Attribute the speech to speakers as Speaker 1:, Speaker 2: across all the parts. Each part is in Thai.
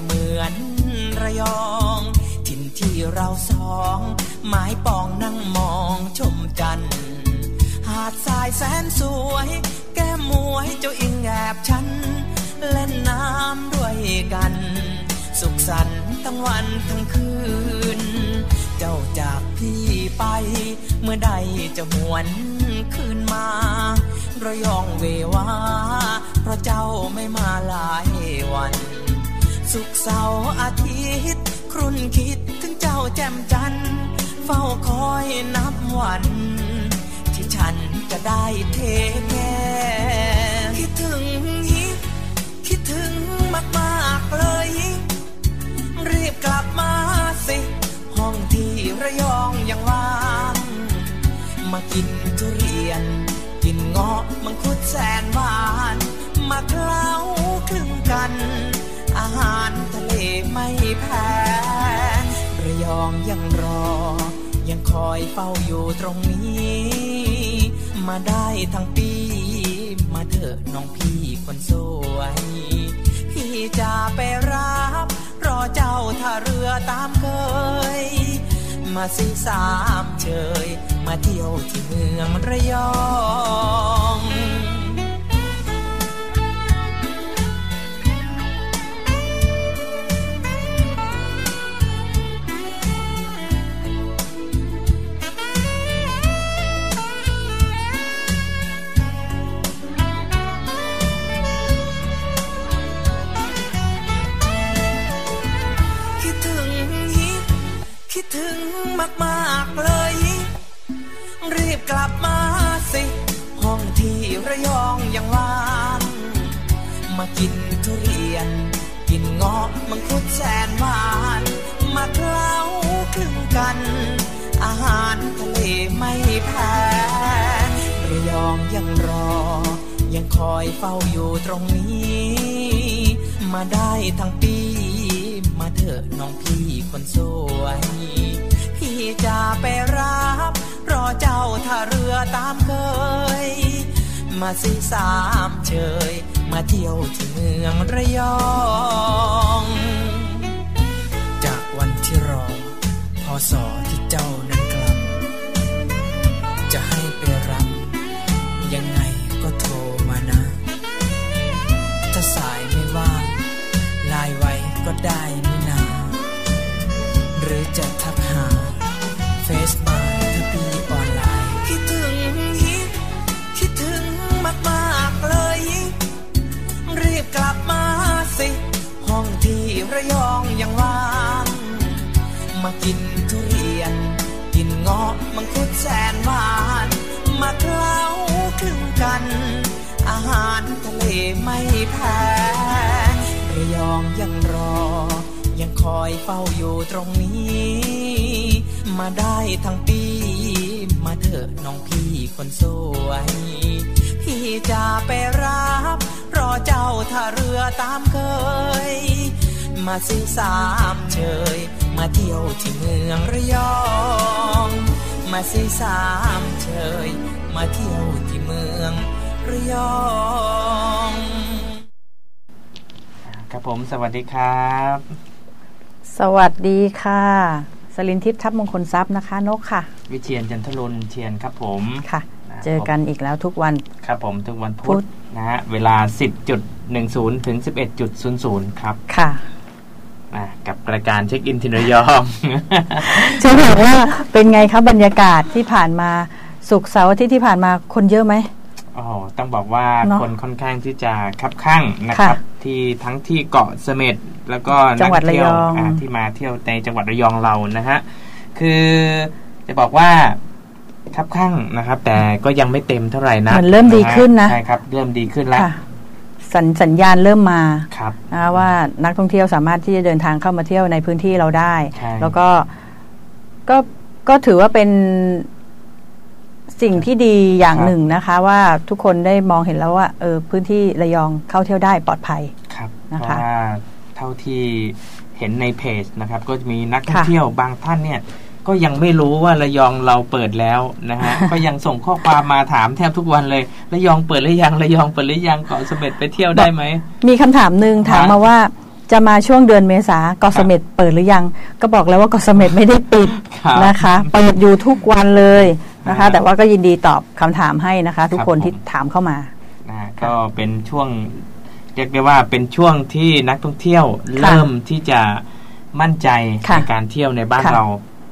Speaker 1: จะเหมือนระยอง ถิ่นที่เราสองหมายปองนั่งมองชมจันทร์หาดทรายแสนสวย แก้มมวยเจ้าอิงแอบฉัน เล่นน้ำด้วยกัน สุขสันต์ทั้งวันทั้งคืน เจ้าจากพี่ไป เมื่อใดจะหวนคืนมา ระยองเววาเพราะเจ้าไม่มาหลายวัน สุขเสาร์อาทิตย์ ครุ่นคิดถึงเจ้าแจ่มจันทร์เฝ้าคอยนับวัน ที่ฉันจะได้เทแก่คิดถึงฮิคิดถึงมากๆเลย รีบกลับมาสิ ห้องที่ระยองยังว่าง มากินทุเรียน กินเงาะมังคุดแสนหวาน มาเคล้าคลึงกัน หารทะเลไม่แพ้ระยองยังรอ ยังคอยเฝ้าอยู่ตรงนี้ มาได้ทั้งปี มาเถอะน้องพี่คนสวย พี่จะไปรับ รอเจ้าท่าเรือตามเคย มาสิสามเชย มาเที่ยวที่เมืองระยอง กินทุเรียน กินเงาะมังคุดแสนหวานมาเคล้าคลึงกัน อาหารทะเลไม่แพ้ระยองยังรอ ยังคอยเฝ้าอยู่ตรงนี้ มาได้ทั้งปี มาเถอะน้องพี่คนสวย พี่จะไปรับ รอเจ้าท่าเรือตามเคย มาสิสามเชย มาเที่ยวที่เมืองระยอง จากวันที่รอพอสอที่เจ้านั้นกลับจะ ยังรอ ยังคอยเฝ้าอยู่ตรงนี้ มาได้ทั้งปี มาเถอะน้องพี่คนสวย พี่จะไปรับ รอเจ้าท่าเรือตามเคย มาสิสามเชย มาเที่ยวที่เมืองระยอง มาสิสามเชย มาเที่ยวที่เมืองระยอง
Speaker 2: ครับผมสวัสดีครับ
Speaker 3: สวัสดีค่ะ สลินทิพย์ทัพมงคลทรัพย์นะคะ นกค่ะ
Speaker 2: วิเชียนจันทรุนเชียนครับผม
Speaker 3: ค่ะ
Speaker 2: นะ
Speaker 3: เจอกันอีกแล้วทุกวัน
Speaker 2: ครับผมทุกวันพุ
Speaker 3: พุ
Speaker 2: ธ
Speaker 3: ธ
Speaker 2: นะฮะเวลา 10.10 ถึง 11.00 ครับ
Speaker 3: ค่ะ
Speaker 2: อะกับรายการเช็คอินทินระยอง
Speaker 3: จะถามว่าเป็นไงครับบรรยากาศที่ผ่านมาสุกร์เสาร์อาทิตย์ที่ผ่านมาคนเยอะไหม
Speaker 2: อ๋อต้องบอกว่า
Speaker 3: เนอะ
Speaker 2: คนค่อนข้างที่จะคับข้างนะครับ
Speaker 3: ค่ะ
Speaker 2: ที่ทั้งที่เกาะเสม็ดแล้วก็
Speaker 3: จังหวัด
Speaker 2: นักเที่ยว
Speaker 3: ระยอง
Speaker 2: อ่าที่มาเที่ยวในจังหวัดระยองเรานะฮะคือจะบอกว่าคับข้างนะครับ แต่ก็ยังไม่เต็มเท่าไหร่นะ
Speaker 3: มันเริ่มดีขึ้นนะ
Speaker 2: ใช่ครับเริ่มดีขึ้นแล้ว
Speaker 3: ค่ะสัญสัญญาณเริ่มมา
Speaker 2: ครับ
Speaker 3: นะคะว่านักท่องเที่ยวสามารถที่จะเดินทางเข้ามาเที่ยวในพื้นที่เราได้
Speaker 2: ใช่
Speaker 3: แล้วก็ก็ก็ถือว่าเป็น สิ่งที่ดีอย่าง
Speaker 2: ครับ
Speaker 3: หนึ่งนะคะ ว่าทุกคนได้มองเห็นแล้วว่าเออพื้นที่ระยองเข้าเที่ยวได้ปลอดภัย
Speaker 2: ครับ
Speaker 3: นะ
Speaker 2: เพ
Speaker 3: คะ
Speaker 2: ราะว่าเท่าที่เห็นในเพจนะครับ ก็จะมีนักท่อง
Speaker 3: ค่ะ
Speaker 2: เที่ยวบางท่านเนี่ย ก็ยังไม่รู้ว่าระยองเราเปิดแล้วนะฮะก็ยังส่งข้อความมาถามแทบทุกวันเลยระยองเปิดหรือยังระยองเปิดหรือยังเกาะเสม็ดไปเที่ยวได้ไหม
Speaker 3: มีคำถามหนึ่งถาม
Speaker 2: ฮะ
Speaker 3: มาว่าจะมาช่วงเดือนเมษาเกาะเสม็ดเปิดหรือยัง ก็บอกแล้วว่าเกาะเสม็ดไม่ได้ปิด
Speaker 2: ครับ
Speaker 3: นะคะ เปิดอยู่ทุกวันเลย นะคะ
Speaker 2: ฮะ
Speaker 3: แต่ว่าก็ยินดีตอบคำถามให้นะคะ ทุก
Speaker 2: ครับ
Speaker 3: คนที่
Speaker 2: ผม
Speaker 3: ถามเข้ามา
Speaker 2: นะฮะก็เป็นช่วงเรียกได้ว่าเป็นช่วงที่นักท่องเที่ยว
Speaker 3: ค่ะ
Speaker 2: เริ่มที่จะมั่นใจ
Speaker 3: ค่ะ
Speaker 2: ในการเที่ยวในบ้าน
Speaker 3: ค่ะ
Speaker 2: เรา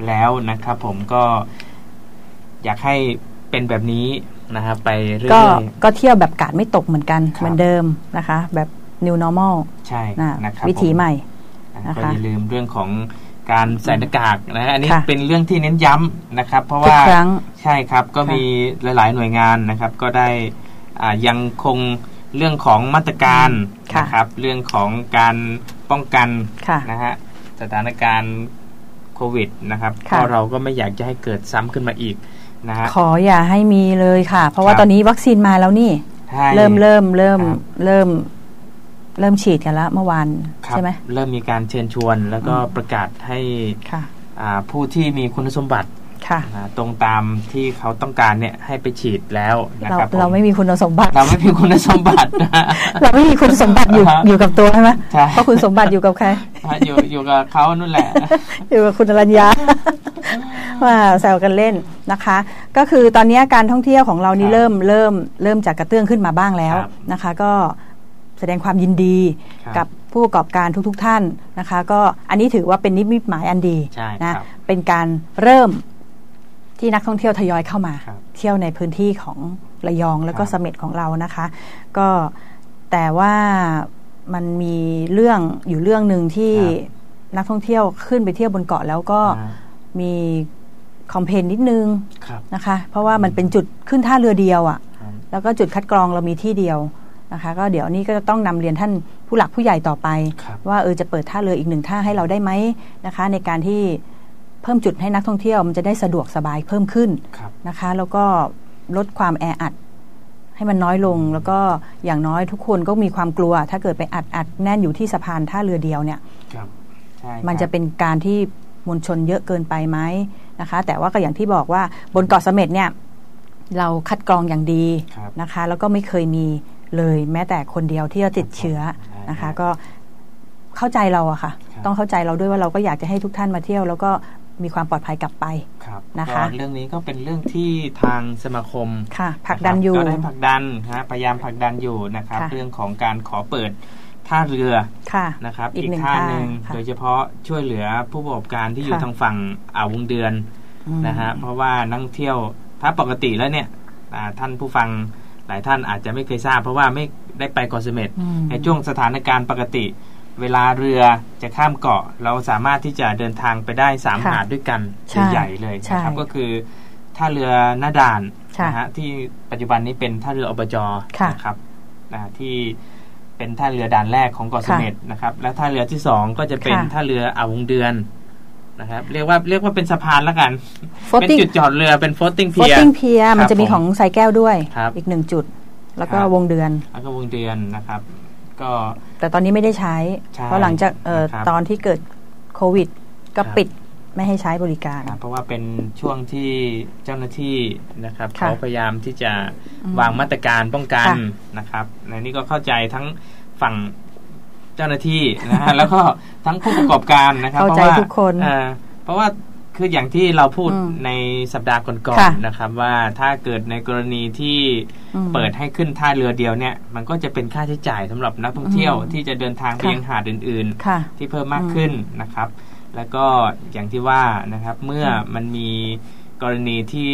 Speaker 2: แล้วนะครับ ผมก็อยากให้เป็นแบบนี้นะครับไปเรื่
Speaker 3: ก็
Speaker 2: อย
Speaker 3: ก็เที่ยวแบบกาดไม่ตกเหมือนกัน
Speaker 2: ครับ
Speaker 3: เหมือนเดิมนะคะ แบบ new normal
Speaker 2: ๆใช่
Speaker 3: นะ
Speaker 2: นะครับ
Speaker 3: วิถี
Speaker 2: ผม
Speaker 3: ใหม่
Speaker 2: อะ
Speaker 3: นะคะ
Speaker 2: ก็อย่าลืมเรื่องของ การใส่หน้ากากนะฮะอันนี้
Speaker 3: ค่ะ
Speaker 2: เป็นเรื่องที่เน้นย้ำนะครับ เพราะ
Speaker 3: ทุก
Speaker 2: ว่า
Speaker 3: ครั้ง
Speaker 2: ใช่ครับก็
Speaker 3: ค่ะ
Speaker 2: มีหลาย ๆ หน่วยงานนะครับ ก็ได้อ่ายังคงเรื่องของมาตรการ
Speaker 3: ค่ะ
Speaker 2: นะครับ เรื่องของการป้องกัน
Speaker 3: ค่ะ
Speaker 2: นะฮะสถานการณ์โควิดนะครับ
Speaker 3: ค่ะ
Speaker 2: เพราะเราก็ไม่อยากจะให้เกิดซ้ำขึ้นมาอีกนะฮะ
Speaker 3: ขออย่าให้มีเลยค่ะ เพราะว่า
Speaker 2: ครับ
Speaker 3: ตอนนี้วัคซีนมาแล้วนี่
Speaker 2: ใช่
Speaker 3: เริ่มเริ่มเริ่ม
Speaker 2: ครับ
Speaker 3: เริ่ม เริ่มฉีดกันแล้วเมื่อวาน
Speaker 2: ครับ
Speaker 3: ใช่ไหม
Speaker 2: เริ่มมีการเชิญชวน แล้วก็
Speaker 3: อืม
Speaker 2: ประกาศให้
Speaker 3: ค่ะ
Speaker 2: อ่าผู้ที่มีคุณสมบัติ
Speaker 3: ค่ะ
Speaker 2: อ่าตรงตามที่เขาต้องการเนี่ยให้ไปฉีดแล้วนะ
Speaker 3: เรา
Speaker 2: ครับผ
Speaker 3: เราไม่มีคุณสมบัติ
Speaker 2: เราไม่มีคุณสมบัตินะ
Speaker 3: เราไม่มีคุณสมบัติอยู่
Speaker 2: อ่าฮะ
Speaker 3: อยู่กับตัวใช่ไหม
Speaker 2: ใช่
Speaker 3: เพราะคุณสมบัติอยู่กับใคร
Speaker 2: อยู่อยู่กับเขานั่นแหละ
Speaker 3: อยู่กับคุณอรัญญาว่าแซวกันเล่นนะคะ ก็คือตอนนี้การท่องเที่ยวของเรานี่
Speaker 2: ครับ
Speaker 3: เริ่มเริ่มเริ่มจากกระเตื้องขึ้นมาบ้างแล้ว
Speaker 2: ครับ
Speaker 3: นะคะ ก็ แสดงความยินดี
Speaker 2: ครับ
Speaker 3: กับผู้ประกอบการทุกๆทท่านนะคะ ก็อันนี้ถือว่าเป็นนิมิตหมายอันดี
Speaker 2: ใช่
Speaker 3: นะครับเป็นการเริ่มที่นักท่องเที่ยวทยอยเข้ามา
Speaker 2: ครับ
Speaker 3: เที่ยวในพื้นที่ของระยองแล้วก็
Speaker 2: ครับ
Speaker 3: เสม็ดของเรานะคะ ก็แต่ว่ามันมีเรื่องอยู่เรื่องหนึ่งที่
Speaker 2: ครับ
Speaker 3: นักท่องเที่ยวขึ้นไปเที่ยวบนเกาะแล้วก็
Speaker 2: อ่า
Speaker 3: มีคอมเพนนิดนึง
Speaker 2: ครับ
Speaker 3: นะคะ เพราะว่ามันเป็นจุดขึ้นท่าเรือเดียวอะ่ะ
Speaker 2: ครับ
Speaker 3: แล้วก็จุดคัดกรองเรามีที่เดียว นะคะก็เดี๋ยวนี้ก็จะต้องนำเรียนท่านผู้หลักผู้ใหญ่ต่อไป
Speaker 2: ครับ
Speaker 3: ว่าเออจะเปิดท่าเรืออีกหนึ่งท่าให้เราได้ไหมนะคะ ในการที่เพิ่มจุดให้นักท่องเที่ยวมันจะได้สะดวกสบายเพิ่มขึ้น
Speaker 2: ครับ
Speaker 3: นะคะ แล้วก็ลดความแออัดให้มันน้อยลงแล้วก็อย่างน้อยทุกคนก็มีความกลัว ถ้าเกิดไปอัดอัดแน่นอยู่ที่สะพานท่าเรือเดียวเนี่ย
Speaker 2: ครับใช่
Speaker 3: มัน
Speaker 2: ครับ
Speaker 3: จะเป็นการที่มวลชนเยอะเกินไปไหมนะคะ แต่ว่าก็อย่างที่บอกว่าบนเกาะเสม็ดเนี่ย เราคัดกรองอย่างดี
Speaker 2: ครับ
Speaker 3: นะคะ แล้วก็ไม่เคยมี เลยแม้แต่คนเดียวที่จะติดเชื้อ
Speaker 2: ใช่
Speaker 3: นะคะ
Speaker 2: ครับ
Speaker 3: ก็เข้าใจเราอะค่ะ
Speaker 2: ครับ
Speaker 3: ต้องเข้าใจเราด้วยว่าเราก็อยากจะให้ทุกท่านมาเที่ยว แล้วก็มีความปลอดภัยกลับไป
Speaker 2: ครับ
Speaker 3: นะคะ
Speaker 2: ก็เรื่องนี้ก็เป็นเรื่องที่ทางสมาคม
Speaker 3: ค่ะผลักดันอยู่
Speaker 2: ก็ได้ผลักดันนะฮะพยายามผลักดันอยู่นะครับ
Speaker 3: ค่ะ
Speaker 2: เรื่องของการขอเปิดท่าเรือ
Speaker 3: ค่ะ
Speaker 2: นะครับ
Speaker 3: อีก
Speaker 2: อีก
Speaker 3: หนึ่ง
Speaker 2: ท่า
Speaker 3: ท่า
Speaker 2: หนึ่ง
Speaker 3: ค่ะ
Speaker 2: โดยเฉพาะช่วยเหลือผู้ประกอบการที่อยู่
Speaker 3: ค่ะ
Speaker 2: ทางฝั่งอ่าววงเดือน
Speaker 3: อืม
Speaker 2: นะฮะเพราะว่านักท่องเที่ยวถ้าปกติแล้วเนี่ยอ่าท่านผู้ฟัง หลายท่านอาจจะไม่เคยทราบ เพราะว่าไม่ได้ไปเกาะเสม็ด
Speaker 3: อืม
Speaker 2: ในช่วงสถานการณ์ปกติ เวลาเรือจะข้ามเกาะ เราสามารถที่จะเดินทางไปได้สาม
Speaker 3: ค่ะ
Speaker 2: หาดด้วยกัน
Speaker 3: ใช่
Speaker 2: ใหญ่ๆเลย
Speaker 3: ใช่
Speaker 2: นะครับก็คือท่าเรือหน้าด่าน
Speaker 3: ค่ะ
Speaker 2: นะฮะที่ปัจจุบันนี้เป็นท่าเรืออบจ
Speaker 3: ค่ะ
Speaker 2: นะครับนะที่เป็นท่าเรือด่านแรกของเกาะเสม็ดนะครับ และท่าเรือที่สองก็จะเป็น
Speaker 3: ค่ะ
Speaker 2: ท่าเรืออ่าววงเดือน นะครับเรียกว่าเรียกว่าเป็นสะพานแล้วกัน เป็น
Speaker 3: floating
Speaker 2: จุดจอดเรือเป็น floating
Speaker 3: โฟ
Speaker 2: pier
Speaker 3: ติ้งเพีย
Speaker 2: ครับ
Speaker 3: มันจะมี
Speaker 2: ผม
Speaker 3: ของสายแก้วด้วย
Speaker 2: ครับ
Speaker 3: อีกหนึ่งจุด แล้วก็
Speaker 2: ครับ
Speaker 3: วงเดือน
Speaker 2: แล้วก็วงเดือนนะครับ ก็
Speaker 3: แต่ตอนนี้ไม่ได้ใช้
Speaker 2: ใช่
Speaker 3: เพราะหลังจากเอ่อ
Speaker 2: นะครับ
Speaker 3: ตอนที่เกิดโควิด ก็
Speaker 2: ครับ
Speaker 3: ปิดไม่ให้ใช้บริการ
Speaker 2: ครับเพราะว่าเป็นช่วงที่เจ้าหน้าที่นะครับ
Speaker 3: ค่ะ
Speaker 2: เขาพยายามที่จะ
Speaker 3: อืม
Speaker 2: วางมาตรการป้องกัน
Speaker 3: ค่ะ
Speaker 2: นะครับในนี้ก็เข้าใจทั้งฝั่ง เจ้าหน้าที่นะฮะแล้วก็ทั้งผู้ประกอบการนะครับ
Speaker 3: เข้าใจ
Speaker 2: พระว่
Speaker 3: ทุกคน
Speaker 2: เอ่อเพราะว่าคืออย่างที่เราพูด
Speaker 3: อืม
Speaker 2: ในสัปดาห์ก่อน
Speaker 3: ค่ะ
Speaker 2: ๆนะครับ ว่าถ้าเกิดในกรณีที่
Speaker 3: อืม
Speaker 2: เปิดให้ขึ้นท่าเรือเดียวเนี่ย มันก็จะเป็นค่าใช้จ่ายสำหรับนักท่องเที่ยว
Speaker 3: อืม
Speaker 2: ที่จะเดินทางไป
Speaker 3: ค่ะ
Speaker 2: ยังหาดอื่นๆ
Speaker 3: ค่ะ
Speaker 2: ที่เพิ่มมากขึ้นนะครับ แล้วก็อย่างที่ว่านะครับเมื่อมันมีกรณีที่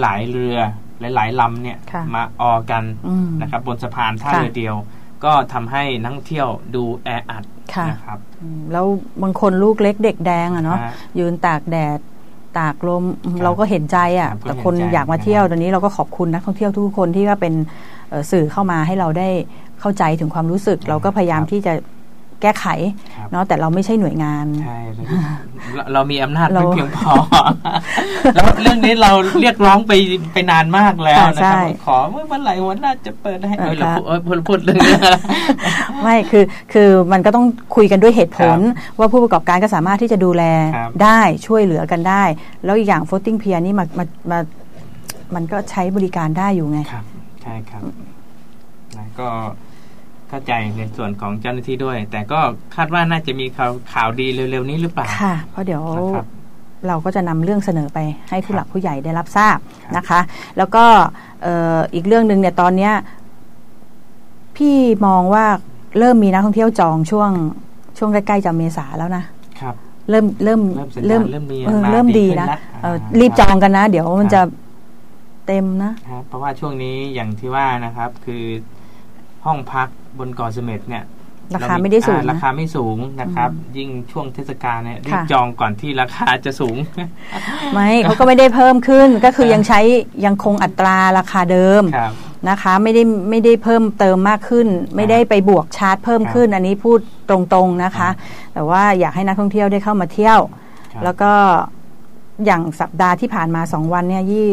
Speaker 2: หลาย ๆ เรือหลาย ๆลำเนี่ย
Speaker 3: ค่ะ
Speaker 2: มาออกัน
Speaker 3: อืม
Speaker 2: นะครับบนสะพานท่า
Speaker 3: ค่ะ
Speaker 2: เรือเดียว ก็ทำให้นักท่องเที่ยวดูแออัด
Speaker 3: ค่ะ
Speaker 2: นะครับ
Speaker 3: อืมแล้วบางคนลูกเล็กเด็กแดงอะเนาะ
Speaker 2: ฮะ
Speaker 3: ยืนตากแดดตากลม
Speaker 2: ครับ
Speaker 3: เราก็เห็นใจอะ
Speaker 2: ครับก็
Speaker 3: แต่คน
Speaker 2: เห็นใจ
Speaker 3: อยากมาเที่ยว
Speaker 2: นะครับ
Speaker 3: ตอนนี้เราก็ขอบคุณนักท่องเที่ยวทุกคนที่ว่าเป็นเอ่อสื่อเข้ามาให้เราได้เข้าใจถึงความรู้สึก เราก็พยายาม
Speaker 2: ครับ
Speaker 3: ที่จะ แก้ไข
Speaker 2: ครับ
Speaker 3: เนาะแต่เราไม่ใช่หน่วยงาน
Speaker 2: ใช่เราเรามีอำนาจ
Speaker 3: เรา
Speaker 2: ไม่เพียงพอ แล้วเรื่องนี้เราเรียกร้องไปไปนานมากแล้ว
Speaker 3: ค่ะ
Speaker 2: นะ
Speaker 3: ใช่
Speaker 2: ครับขอเมื่อวันไหร่วันน่าจะเปิดให้
Speaker 3: เออ
Speaker 2: เออเรา
Speaker 3: ค่ะ
Speaker 2: พูดเออพูดพูดเรื่องนี้
Speaker 3: ไม่คือคือมันก็ต้องคุยกันด้วยเหตุผล ว่าผู้ประกอบการก็สามารถที่จะดูแล
Speaker 2: ครับ
Speaker 3: ได้ช่วยเหลือกันได้ แล้วอีกอย่าง floating pier นี่มามามามันก็ใช้บริการได้อยู่ไง
Speaker 2: ครับใช่ครับนะก็ เข้าใจในส่วนของเจ้าหน้าที่ด้วย แต่ก็คาดว่าน่าจะมีข่าวข่าวดีเร็วๆนี้หรือเปล่า
Speaker 3: ค่ะ เพราะเดี๋ยว
Speaker 2: นะครับ
Speaker 3: เราก็จะนำเรื่องเสนอไปให้ผู้หลักผู้ใหญ่ได้รับทราบ
Speaker 2: ครับ
Speaker 3: นะคะ แล้วก็เอ่ออีกเรื่องหนึ่งเนี่ยตอนเนี้ยพี่มองว่าเริ่มมีนักท่องเที่ยวจองช่วงช่วงใกล้ๆจะเมษาแล้วนะ
Speaker 2: ครับ
Speaker 3: เริ่มเริ่ม
Speaker 2: เริ่มสัญญาณเริ่มมี
Speaker 3: เออ
Speaker 2: มา
Speaker 3: เริ่ม
Speaker 2: ดี
Speaker 3: ดี
Speaker 2: ขึ้น
Speaker 3: นะ
Speaker 2: แล้ว
Speaker 3: เออ
Speaker 2: อ่า
Speaker 3: รีบ
Speaker 2: ครับ
Speaker 3: จองกันนะ เดี๋ยวมัน
Speaker 2: ครับ
Speaker 3: จะเต็มนะ
Speaker 2: ครับเพราะว่าช่วงนี้อย่างที่ว่านะครับ คือห้องพัก บนเกาะเสม็ดเนี่ย
Speaker 3: ราคาไม่ได้สูง
Speaker 2: อ่ารา
Speaker 3: นะ
Speaker 2: คาไม่สูงนะครับ ยิ่งช่วงเทศกาลเนี่ยรีบ
Speaker 3: ค่ะ
Speaker 2: จองก่อนที่ราคาจะสูง
Speaker 3: ไม่เขาก็ไม่ได้เพิ่มขึ้นก็คือยังใช้ยังคงอัตราราคาเดิม
Speaker 2: ครับ
Speaker 3: นะคะไม่ได้ไม่ได้เพิ่มเติมมากขึ้น ไม่ได้ไปบวกชาร์จเพิ่มขึ้น อันนี้พูดตรงๆนะคะ แต่ว่าอยากให้นักท่องเที่ยวได้เข้ามาเที่ยว
Speaker 2: ครับ
Speaker 3: แล้วก็อย่างสัปดาห์ที่ผ่านมาสองวันเนี่ยยี่